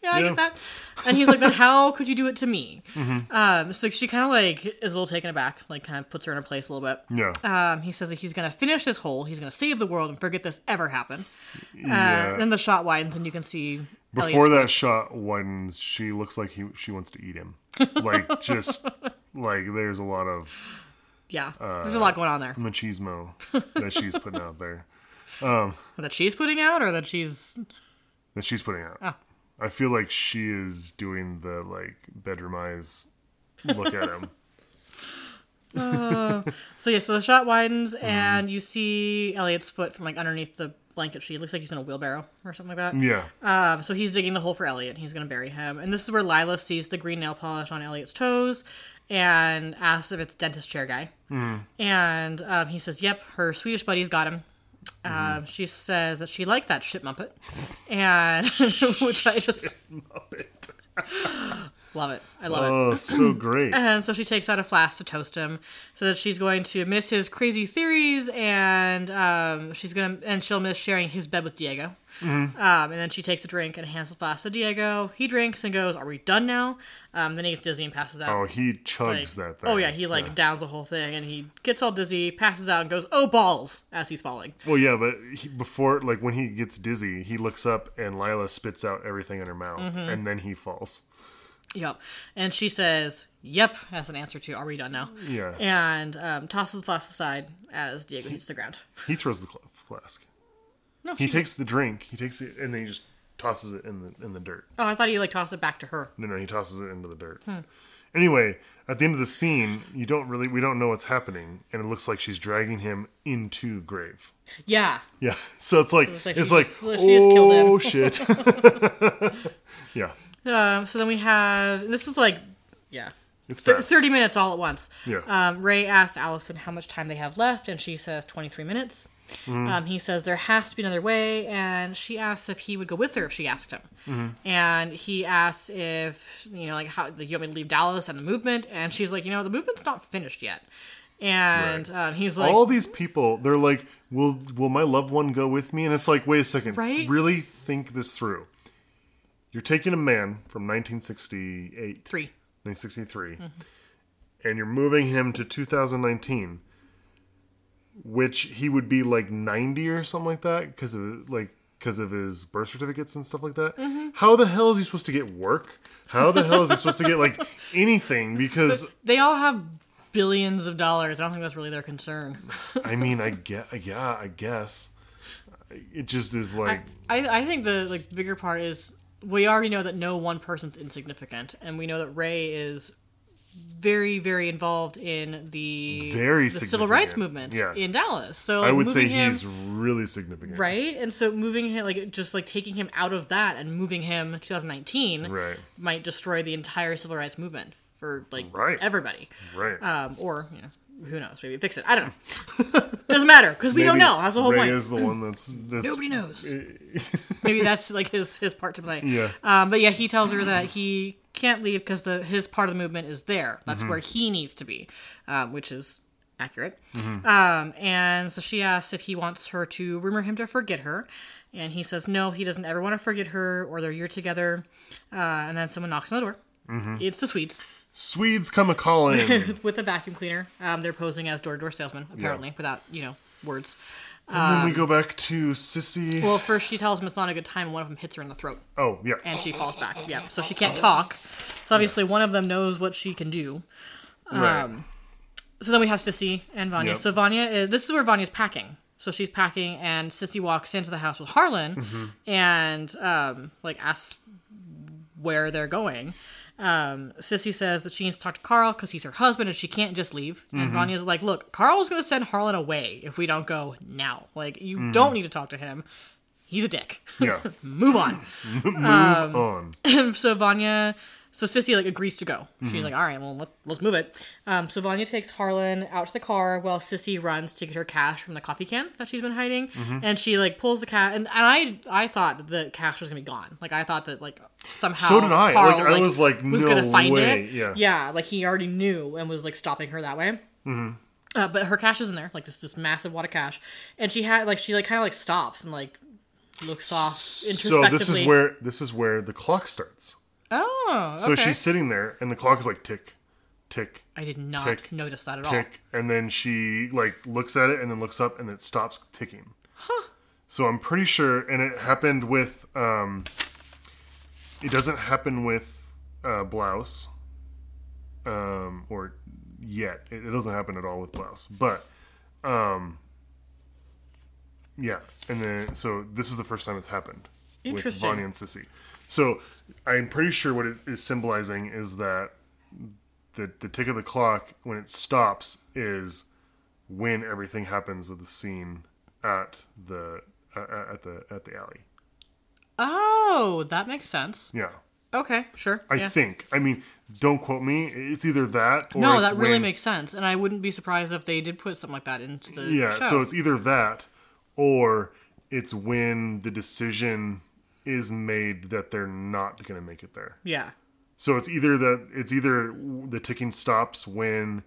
S2: yeah, I
S1: Yeah.
S2: get that. And he's like, then how could you do it to me? Um, so she kind of like is a little taken aback, like kind of puts her in her place a little bit.
S1: Yeah.
S2: Um, he says that he's gonna finish this hole. He's gonna save the world and forget this ever happened. Uh,
S1: yeah.
S2: Then the shot widens and you can see
S1: Before
S2: Elliot's
S1: that shot widens, she looks like he she wants to eat him. Like just like there's a lot of
S2: Yeah, there's a lot going on there.
S1: machismo that she's putting out there.
S2: That she's putting out, or that she's
S1: That she's putting out.
S2: Oh.
S1: I feel like she is doing the like bedroom eyes look at him.
S2: Oh so yeah. So the shot widens
S1: Mm-hmm.
S2: and you see Elliot's foot from like underneath the blanket sheet. It looks like he's in a wheelbarrow or something like that.
S1: Yeah.
S2: Um, so he's digging the hole for Elliot. He's gonna bury him, and this is where Lila sees the green nail polish on Elliot's toes, and asks if it's dentist chair guy. And um, he says, "Yep, her Swedish buddy's got him." Um, she says that she liked that shit muppet, and which I just love it. I love it.
S1: Oh, so great.
S2: And so she takes out a flask to toast him, so that she's going to miss his crazy theories, and um, she's gonna and she'll miss sharing his bed with Diego. Um, and then she takes a drink and hands the flask to Diego. He drinks and goes, "Are we done now?" Um, then he gets dizzy and passes out.
S1: Oh, he
S2: Like-
S1: chugs that thing.
S2: oh yeah, he like downs the whole thing, and he gets all dizzy, passes out, and goes, "Oh balls!" as he's falling.
S1: Well, yeah, but he, before, like when he gets dizzy, he looks up and Lila spits out everything in her mouth,
S2: Mm-hmm.
S1: and then he falls.
S2: Yep. And she says, "Yep," as an answer to, "Are we done now?"
S1: Yeah,
S2: And um, tosses the flask aside as Diego hits the ground.
S1: he throws the flask.
S2: No,
S1: He takes the drink. He takes it, and then he just tosses it in the in the dirt.
S2: Oh, I thought he like tossed it back to her.
S1: No, no, he tosses it into the dirt.
S2: Hmm.
S1: Anyway, at the end of the scene, you don't really we don't know what's happening, and it looks like she's dragging him into grave.
S2: Yeah.
S1: Yeah, so it's like
S2: it's like
S1: it's
S2: she
S1: like,
S2: just- she killed him.
S1: oh shit. yeah,
S2: Um, so then we have this is like, yeah,
S1: it's fast.
S2: thirty minutes all at once.
S1: Yeah.
S2: Um, Ray asked Allison how much time they have left, and she says twenty three minutes. Um, he says there has to be another way, and she asks if he would go with her if she asked him. And he asks if you know, like, how like, you want me to leave Dallas and the movement, and she's like, you know, the movement's not finished yet. And um, he's like,
S1: All these people, they're like, "Will will my loved one go with me?" And it's like, wait a second,
S2: Right?
S1: really think this through. You're taking a man from 1968,
S2: three.
S1: 1963, and you're moving him to 2019, which he would be like 90 or something like that because of like because of his birth certificates and stuff like that.
S2: Mm-hmm.
S1: How the hell is he supposed to get work? How the hell is he supposed to get like anything? Because
S2: They all have billions of dollars. I don't think that's really their concern.
S1: I mean, I get, yeah, I guess it just is like,
S2: I, I think the like bigger part is we already know that no one person's insignificant, and we know that Ray is very very involved in the
S1: Very
S2: the civil rights movement
S1: Yeah.
S2: in Dallas. So
S1: I would say
S2: him,
S1: he's really significant,
S2: right, and so moving him like just like taking him out of that and moving him 2019
S1: Right.
S2: might destroy the entire civil rights movement for like
S1: Right.
S2: everybody.
S1: Right.
S2: Um, or you know who knows maybe fix it. I don't know. Doesn't matter because we don't know. That's the whole
S1: Ray
S2: point.
S1: is the one that's, that's
S2: Nobody knows. Maybe that's like his his part to play.
S1: Yeah.
S2: Um, but yeah, he tells her that he can't leave because the his part of the movement is there.
S1: Mm-hmm.
S2: That's where he needs to be, um, which is accurate.
S1: Mm-hmm.
S2: Um, and so she asks if he wants her to rumor him to forget her. And he says no, he doesn't ever want to forget her or their year together. Uh, and then someone knocks on the door.
S1: Mm-hmm.
S2: It's the Swedes
S1: Swedes come a calling.
S2: with a vacuum cleaner. Um, they're posing as door to door salesmen, apparently, without you know words.
S1: And then we go back to Sissy.
S2: Well, first she tells him it's not a good time, and one of them hits her in the throat.
S1: oh, yeah.
S2: and she falls back. Yeah, so she can't talk. So obviously, one of them knows what she can do.
S1: right.
S2: So then we have Sissy and Vanya.
S1: Yep.
S2: So Vanya is this is where Vanya's packing. So she's packing, and Sissy walks into the house with Harlan,
S1: Mm-hmm.
S2: and um, like asks where they're going. Um, Sissy says that she needs to talk to Carl because he's her husband, and she can't just leave.
S1: Mm-hmm.
S2: And Vanya's like, "Look, Carl's going to send Harlan away if we don't go now. Like, you don't need to talk to him. He's a dick.
S1: Yeah.
S2: Move on."
S1: Move
S2: Um,
S1: on.
S2: so Vanya, so Sissy like agrees to go.
S1: Mm-hmm.
S2: She's like, all right, well let, let's move it. Um, so Vanya takes Harlan out to the car while Sissy runs to get her cash from the coffee can that she's been hiding,
S1: Mm-hmm.
S2: and she like pulls the cash. And, and I I thought the cash was gonna be gone. Like I thought that like somehow
S1: So did I.
S2: Carl,
S1: Like, I was like,
S2: was
S1: no
S2: gonna find
S1: way.
S2: it.
S1: Yeah.
S2: yeah, like he already knew and was like stopping her that way. Mm-hmm. Uh, but her cash is in there, like this this massive wad of cash, and she had like she like kind of like stops and like looks off
S1: So
S2: introspectively.
S1: this is where this is where the clock starts.
S2: Oh,
S1: So
S2: okay.
S1: she's sitting there, and the clock is like tick, tick,
S2: I did not
S1: tick,
S2: notice that at all.
S1: tick, and then she like looks at it, and then looks up, and it stops ticking. Huh. So I'm pretty sure, and it happened with. um It doesn't happen with uh blouse, um, or yet. It, it doesn't happen at all with blouse, but um yeah, and then so this is the first time it's happened with
S2: Interesting.
S1: Vanya and Sissy. So I'm pretty sure what it is symbolizing is that the the tick of the clock when it stops is when everything happens with the scene at the uh, at the at the alley.
S2: Oh, that makes sense.
S1: Yeah,
S2: Okay, sure.
S1: I
S2: yeah.
S1: think. I mean, don't quote me. It's either that or
S2: No, that really
S1: when-
S2: makes sense, and I wouldn't be surprised if they did put something like that into the
S1: yeah.
S2: show.
S1: So it's either that or it's when the decision is made that they're not going to make it there.
S2: yeah,
S1: So it's either that it's either the ticking stops when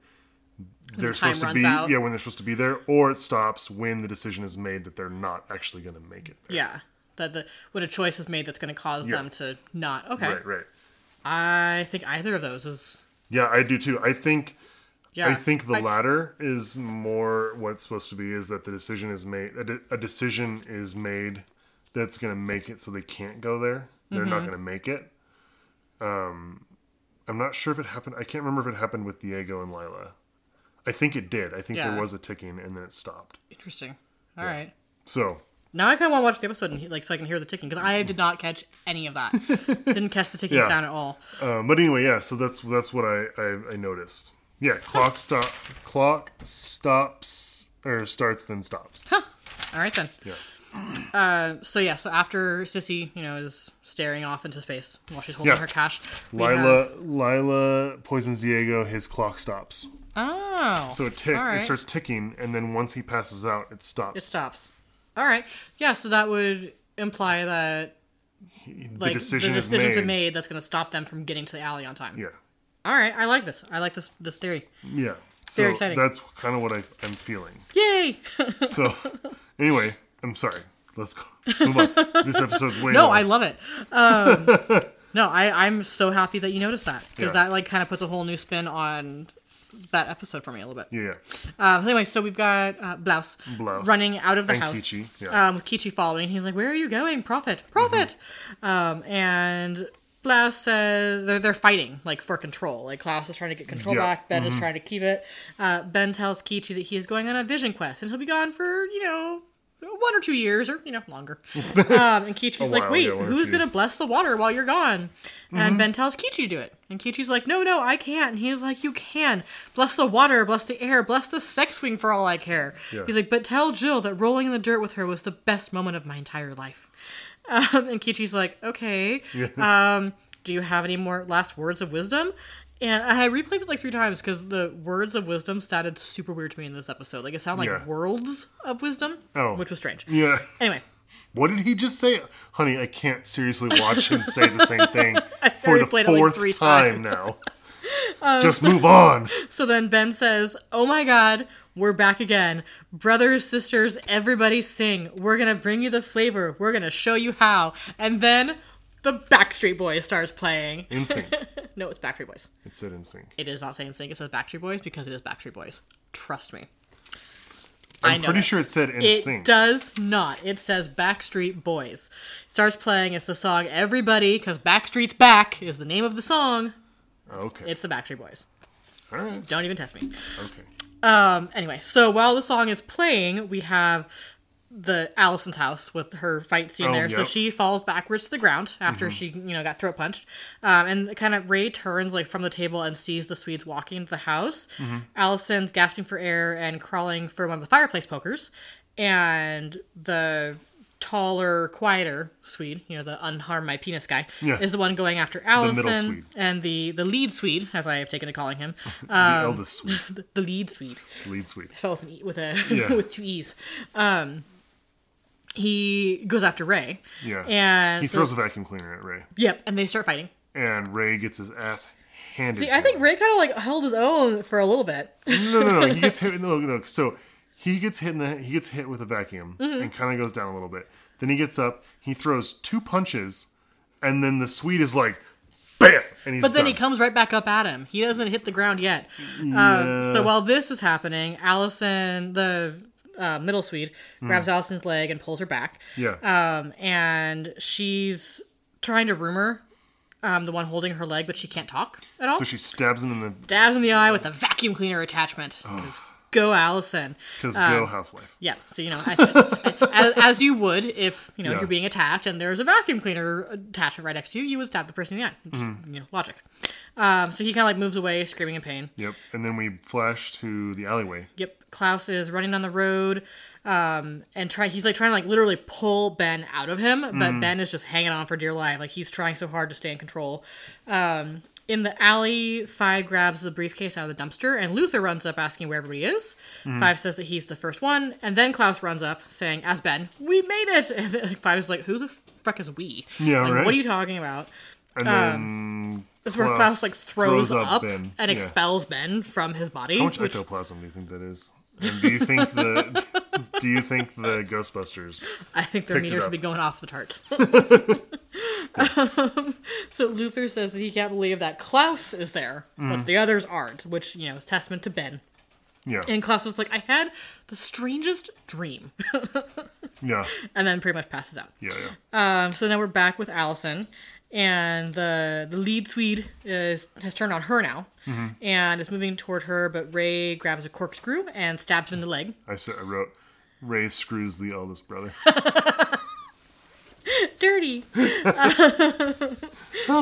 S1: they're
S2: time
S1: supposed to be
S2: out.
S1: yeah when they're supposed to be there, or it stops when the decision is made that they're not actually going to make it there.
S2: yeah. That the when a choice is made that's going to cause
S1: Yeah.
S2: them to not. Okay,
S1: Right, right.
S2: I think either of those is.
S1: Yeah, I do too. I think
S2: Yeah,
S1: I think the
S2: I-
S1: latter is more what's supposed to be is that the decision is made a, de- a decision is made that's going to make it so they can't go there. They're
S2: Mm-hmm.
S1: not going to make it. Um I'm not sure if it happened. I can't remember if it happened with Diego and Lila. I think it did. I think
S2: Yeah.
S1: there was a ticking and then it stopped.
S2: Interesting. All right.
S1: So,
S2: Now I kind of want to watch the episode and he- like so I can hear the ticking because I did not catch any of that. Didn't catch the ticking
S1: Yeah.
S2: sound at all.
S1: um, but anyway, yeah. So that's that's what I I, I noticed. Yeah, clock stop. Clock stops or starts then stops. Huh.
S2: All right then.
S1: Yeah.
S2: Uh, so yeah, so after Sissy, you know, is staring off into space while she's holding
S1: Yeah.
S2: her cash, we
S1: Lila
S2: have-
S1: Lila poisons Diego. His clock stops.
S2: Oh.
S1: So it tick,
S2: all right.
S1: it starts ticking, and then once he passes out, it stops.
S2: It stops. All right. Yeah, so that would imply that
S1: the
S2: like
S1: decision
S2: the
S1: is
S2: decision's
S1: made.
S2: been made that's going to stop them from getting to the alley on time.
S1: Yeah,
S2: All right, I like this. I like this this theory.
S1: yeah. So
S2: Very exciting.
S1: That's kind of what I, I'm feeling.
S2: Yay!
S1: So, anyway, I'm sorry. Let's go. Let's move on. This episode's way
S2: no. I love it. Um, no, I I'm so happy that you noticed that because
S1: Yeah.
S2: that like kind of puts a whole new spin on that episode for me a little bit.
S1: Yeah,
S2: Um, so anyway, so we've got uh, Blouse,
S1: Blouse.
S2: running out of the
S1: And
S2: house.
S1: Kichi, yeah.
S2: um, with Kichi following. He's like, "Where are you going, Prophet? Prophet!" Um, and Blouse says they're they're fighting like for control. Like Klaus is trying to get control
S1: Yeah. Mm-hmm.
S2: back. Ben is trying to keep it. Uh, ben tells Kichi that he is going on a vision quest and he'll be gone for you know. One or two years, or you know, longer. Um, and Kichi's like, "Wait, who's gonna bless the water while you're gone?"
S1: Mm-hmm.
S2: And Ben tells Kichi to do it. And Kichi's like, no, no, I can't. And he's like, you can. Bless the water, bless the air, bless the sex swing for all I care.
S1: Yeah.
S2: He's like, but tell Jill that rolling in the dirt with her was the best moment of my entire life. Um, and Kichi's like, okay. Um, do you have any more last words of wisdom? And I replayed it like three times because the words of wisdom sounded super weird to me in this episode. Like it sounded like
S1: Yeah.
S2: worlds of wisdom,
S1: Oh.
S2: which was strange.
S1: yeah.
S2: Anyway,
S1: What did he just say? Honey, I can't seriously watch him say the same thing for the
S2: like,
S1: fourth
S2: three
S1: time
S2: times.
S1: now. Um, just move on.
S2: So then Ben says, Oh my god, we're back again. Brothers, sisters, everybody sing. We're gonna bring you the flavor. We're gonna show you how. And then the Backstreet Boys starts playing.
S1: NSYNC.
S2: no, it's Backstreet Boys.
S1: It said NSYNC.
S2: It is not saying sync, it says Backstreet Boys because it is Backstreet Boys. Trust me.
S1: I'm
S2: know
S1: pretty sure it said in
S2: It
S1: sync.
S2: does not. It says Backstreet Boys. starts playing. It's the song Everybody, because Backstreet's Back is the name of the song.
S1: Okay.
S2: It's the Backstreet Boys.
S1: All right.
S2: Don't even test me.
S1: Okay.
S2: Um, anyway, so while the song is playing, we have the Allison's house with her fight scene
S1: Oh,
S2: there. So she falls backwards to the ground after she, you know, got throat punched. Um, and kind of Ray turns like from the table and sees the Swedes walking into the house. Allison's gasping for air and crawling for one of the fireplace pokers. And the taller, quieter Swede, you know, the unharm my penis guy,
S1: Yeah.
S2: is the one going after Allison.
S1: Swede.
S2: And the, the lead Swede, as I have taken to calling him,
S1: the
S2: Um,
S1: eldest sweet.
S2: the, the lead Swede
S1: Lead Swede,
S2: spelled with an e, with a
S1: Yeah.
S2: with two e's. Um, he goes after Ray.
S1: Yeah.
S2: and
S1: he
S2: so-
S1: throws a vacuum cleaner at Ray.
S2: Yep, and they start fighting.
S1: And Ray gets his ass handed
S2: See, I think
S1: him.
S2: Ray kind of like held his own for a little bit.
S1: No, no, no. He gets hit. No, no. So he gets hit in the. He gets hit with a vacuum
S2: Mm-hmm.
S1: and kind of goes down a little bit. Then he gets up. He throws two punches, and then the Swede is like, bam, and he's
S2: But then he comes right back up at him. He doesn't hit the ground yet. Um, so while this is happening, Allison, the uh, middle Swede, grabs Allison's leg and pulls her back.
S1: Yeah.
S2: Um, and she's trying to rumor um, the one holding her leg, but she can't talk at all.
S1: so she stabs him in the
S2: Stab in the eye with a vacuum cleaner attachment. Go Allison.
S1: because
S2: Um,
S1: go housewife.
S2: Yeah, so you know, I, as, as you would if you know
S1: Yeah.
S2: you're being attacked and there's a vacuum cleaner attachment right next to you, you would stab the person in the eye. Just,
S1: Mm-hmm.
S2: You know, logic. Um, so he kind of like moves away, screaming in pain.
S1: Yep. And then we flash to the alleyway.
S2: Yep, Klaus is running down the road, um, and try. He's like trying to like literally pull Ben out of him, but
S1: Mm-hmm.
S2: Ben is just hanging on for dear life. Like he's trying so hard to stay in control. Um, in the alley, Five grabs the briefcase out of the dumpster, and Luther runs up asking where everybody is.
S1: Mm-hmm.
S2: Five says that he's the first one, and then Klaus runs up saying, "As Ben, we made it." And then Five is like, "Who the fuck is we?
S1: Yeah,
S2: like,
S1: right.
S2: What are you talking about?"
S1: And then
S2: That's where Klaus like throws, up,
S1: Ben.
S2: and
S1: Yeah.
S2: expels Ben from his body.
S1: How much
S2: which-
S1: ectoplasm do you think that is? And do you think the do you think the Ghostbusters?
S2: I think their meters would be going off the charts. um, so Luther says that he can't believe that Klaus is there,
S1: Mm.
S2: but the others aren't, which you know is testament to Ben.
S1: Yeah,
S2: And Klaus is like, "I had the strangest dream,"
S1: yeah,
S2: and then pretty much passes out.
S1: yeah, yeah.
S2: Um, so now we're back with Allison, and the the lead Swede is has turned on her now,
S1: Mm-hmm.
S2: and is moving toward her. But Ray grabs a corkscrew and stabs him in the leg.
S1: I said I wrote Ray screws the eldest brother.
S2: Dirty.
S1: I'm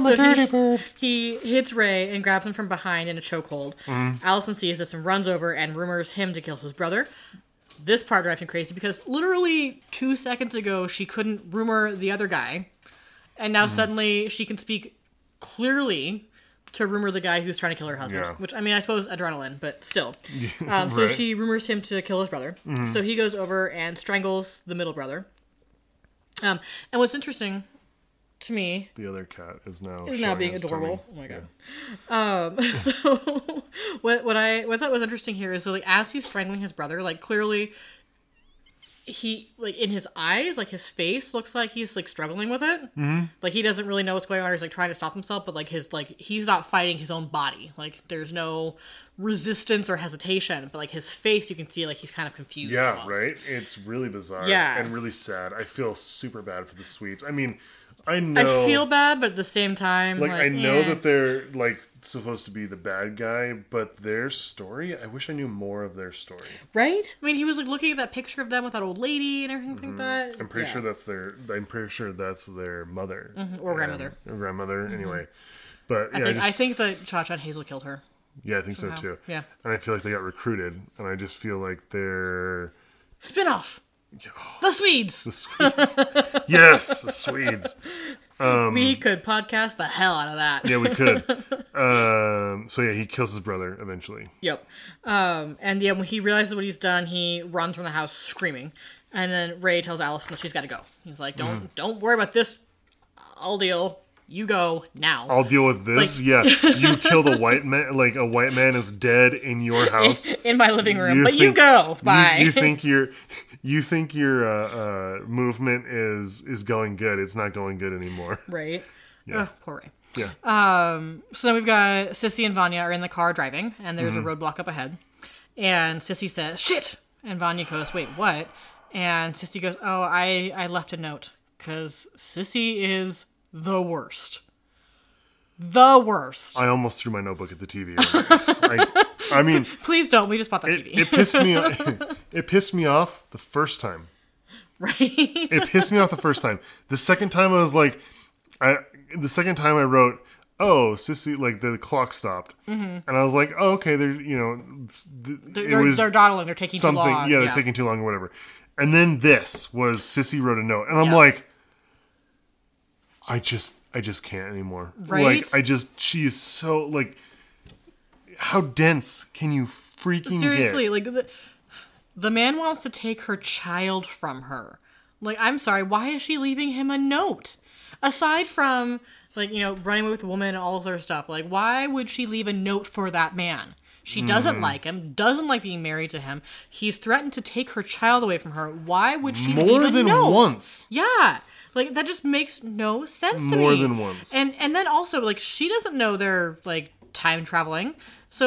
S2: So he, he hits Ray and grabs him from behind in a chokehold.
S1: Mm-hmm.
S2: Allison sees this and runs over and rumors him to kill his brother. This part drives me crazy because literally two seconds ago she couldn't rumor the other guy, and
S1: Mm-hmm.
S2: now suddenly she can speak clearly to rumor the guy who's trying to kill her husband.
S1: Yeah.
S2: Which I mean, I suppose adrenaline, but still. Um, so
S1: right. Mm-hmm.
S2: she rumors him to kill his brother. So he goes over and strangles the middle brother. Um, and what's interesting to me
S1: The other cat is now
S2: is now being adorable.
S1: tummy.
S2: Oh my god. Um, so what what I what I thought was interesting here is so like as he's strangling his brother, like clearly he like in his eyes, like his face looks like he's like struggling with it. Mm-hmm. Like he doesn't really know what's going on. He's like trying to stop himself, but like his like he's not fighting his own body. Like there's no resistance or hesitation, but like his face, you can see like he's kind of confused.
S1: Yeah,
S2: almost.
S1: right. It's really bizarre.
S2: Yeah.
S1: and really sad. I feel super bad for the Swedes. I mean, I know.
S2: I feel bad, but at the same time,
S1: like,
S2: like,
S1: I know
S2: eh.
S1: that they're like supposed to be the bad guy, but their story. I wish I knew more of their story.
S2: right. I mean, he was like looking at that picture of them with that old lady and everything like that.
S1: Mm-hmm. I'm pretty
S2: Yeah.
S1: sure that's their. I'm pretty sure that's their mother
S2: or grandmother.
S1: or grandmother. Anyway, but yeah,
S2: I
S1: I
S2: think,
S1: just,
S2: I think that Cha Cha and Hazel killed her.
S1: yeah, I think so too.
S2: Yeah.
S1: and I feel like they got recruited, and I just feel like they're
S2: Spin off. The Swedes.
S1: the Swedes. yes, the Swedes.
S2: we could podcast the hell out of that.
S1: Um, Yeah, we could. um, so yeah, he kills his brother eventually.
S2: Yep. Um, and yeah, when he realizes what he's done, he runs from the house screaming. And then Ray tells Allison that she's got to go. He's like, "Don't,
S1: Mm-hmm.
S2: don't worry about this. I'll deal. You go now."
S1: I'll deal with this.
S2: Like-
S1: yeah, you killed a white man. Like a white man is dead in your house.
S2: in my living room,
S1: You
S2: but you go. Bye.
S1: You, think you think your, you think your uh, uh, movement is is going good. It's not going good anymore.
S2: right? Ugh, poor Ray.
S1: Yeah.
S2: So then we've got Sissy and Vanya are in the car driving, and there's
S1: Mm-hmm.
S2: a roadblock up ahead. And Sissy says, "Shit!" And Vanya goes, "Wait, what?" And Sissy goes, "Oh, I I left a note because Sissy is the worst, the worst.
S1: I almost threw my notebook at the TV. I, I mean,
S2: Please don't. We just bought the
S1: it,
S2: TV,
S1: it pissed me. It pissed me off the first time.
S2: right?
S1: It pissed me off the first time. The second time, I was like, I. The second time I wrote, "Oh, sissy," like the clock stopped, and I was like, "Oh, okay." They're you know, it's- th- it
S2: Mm-hmm. They're,
S1: was
S2: they're dawdling. They're taking
S1: something.
S2: too long.
S1: Yeah, they're taking too long or whatever. And then this was Sissy wrote a note, and I'm
S2: Yeah.
S1: like, I just, I just can't anymore.
S2: Right?
S1: Like, I just, she is so like, how dense can you freaking
S2: Seriously,
S1: get?
S2: like the, the man wants to take her child from her. Like, I'm sorry, why is she leaving him a note? Aside from like, you know, running away with a woman and all this other stuff, like why would she leave a note for that man? She doesn't
S1: Hmm.
S2: like him, doesn't like being married to him. He's threatened to take her child away from her. Why would she
S1: More
S2: leave a
S1: than
S2: note?
S1: once.
S2: Yeah. Like that just makes no sense to
S1: More
S2: me.
S1: than once.
S2: And and then also like she doesn't know they're like time traveling.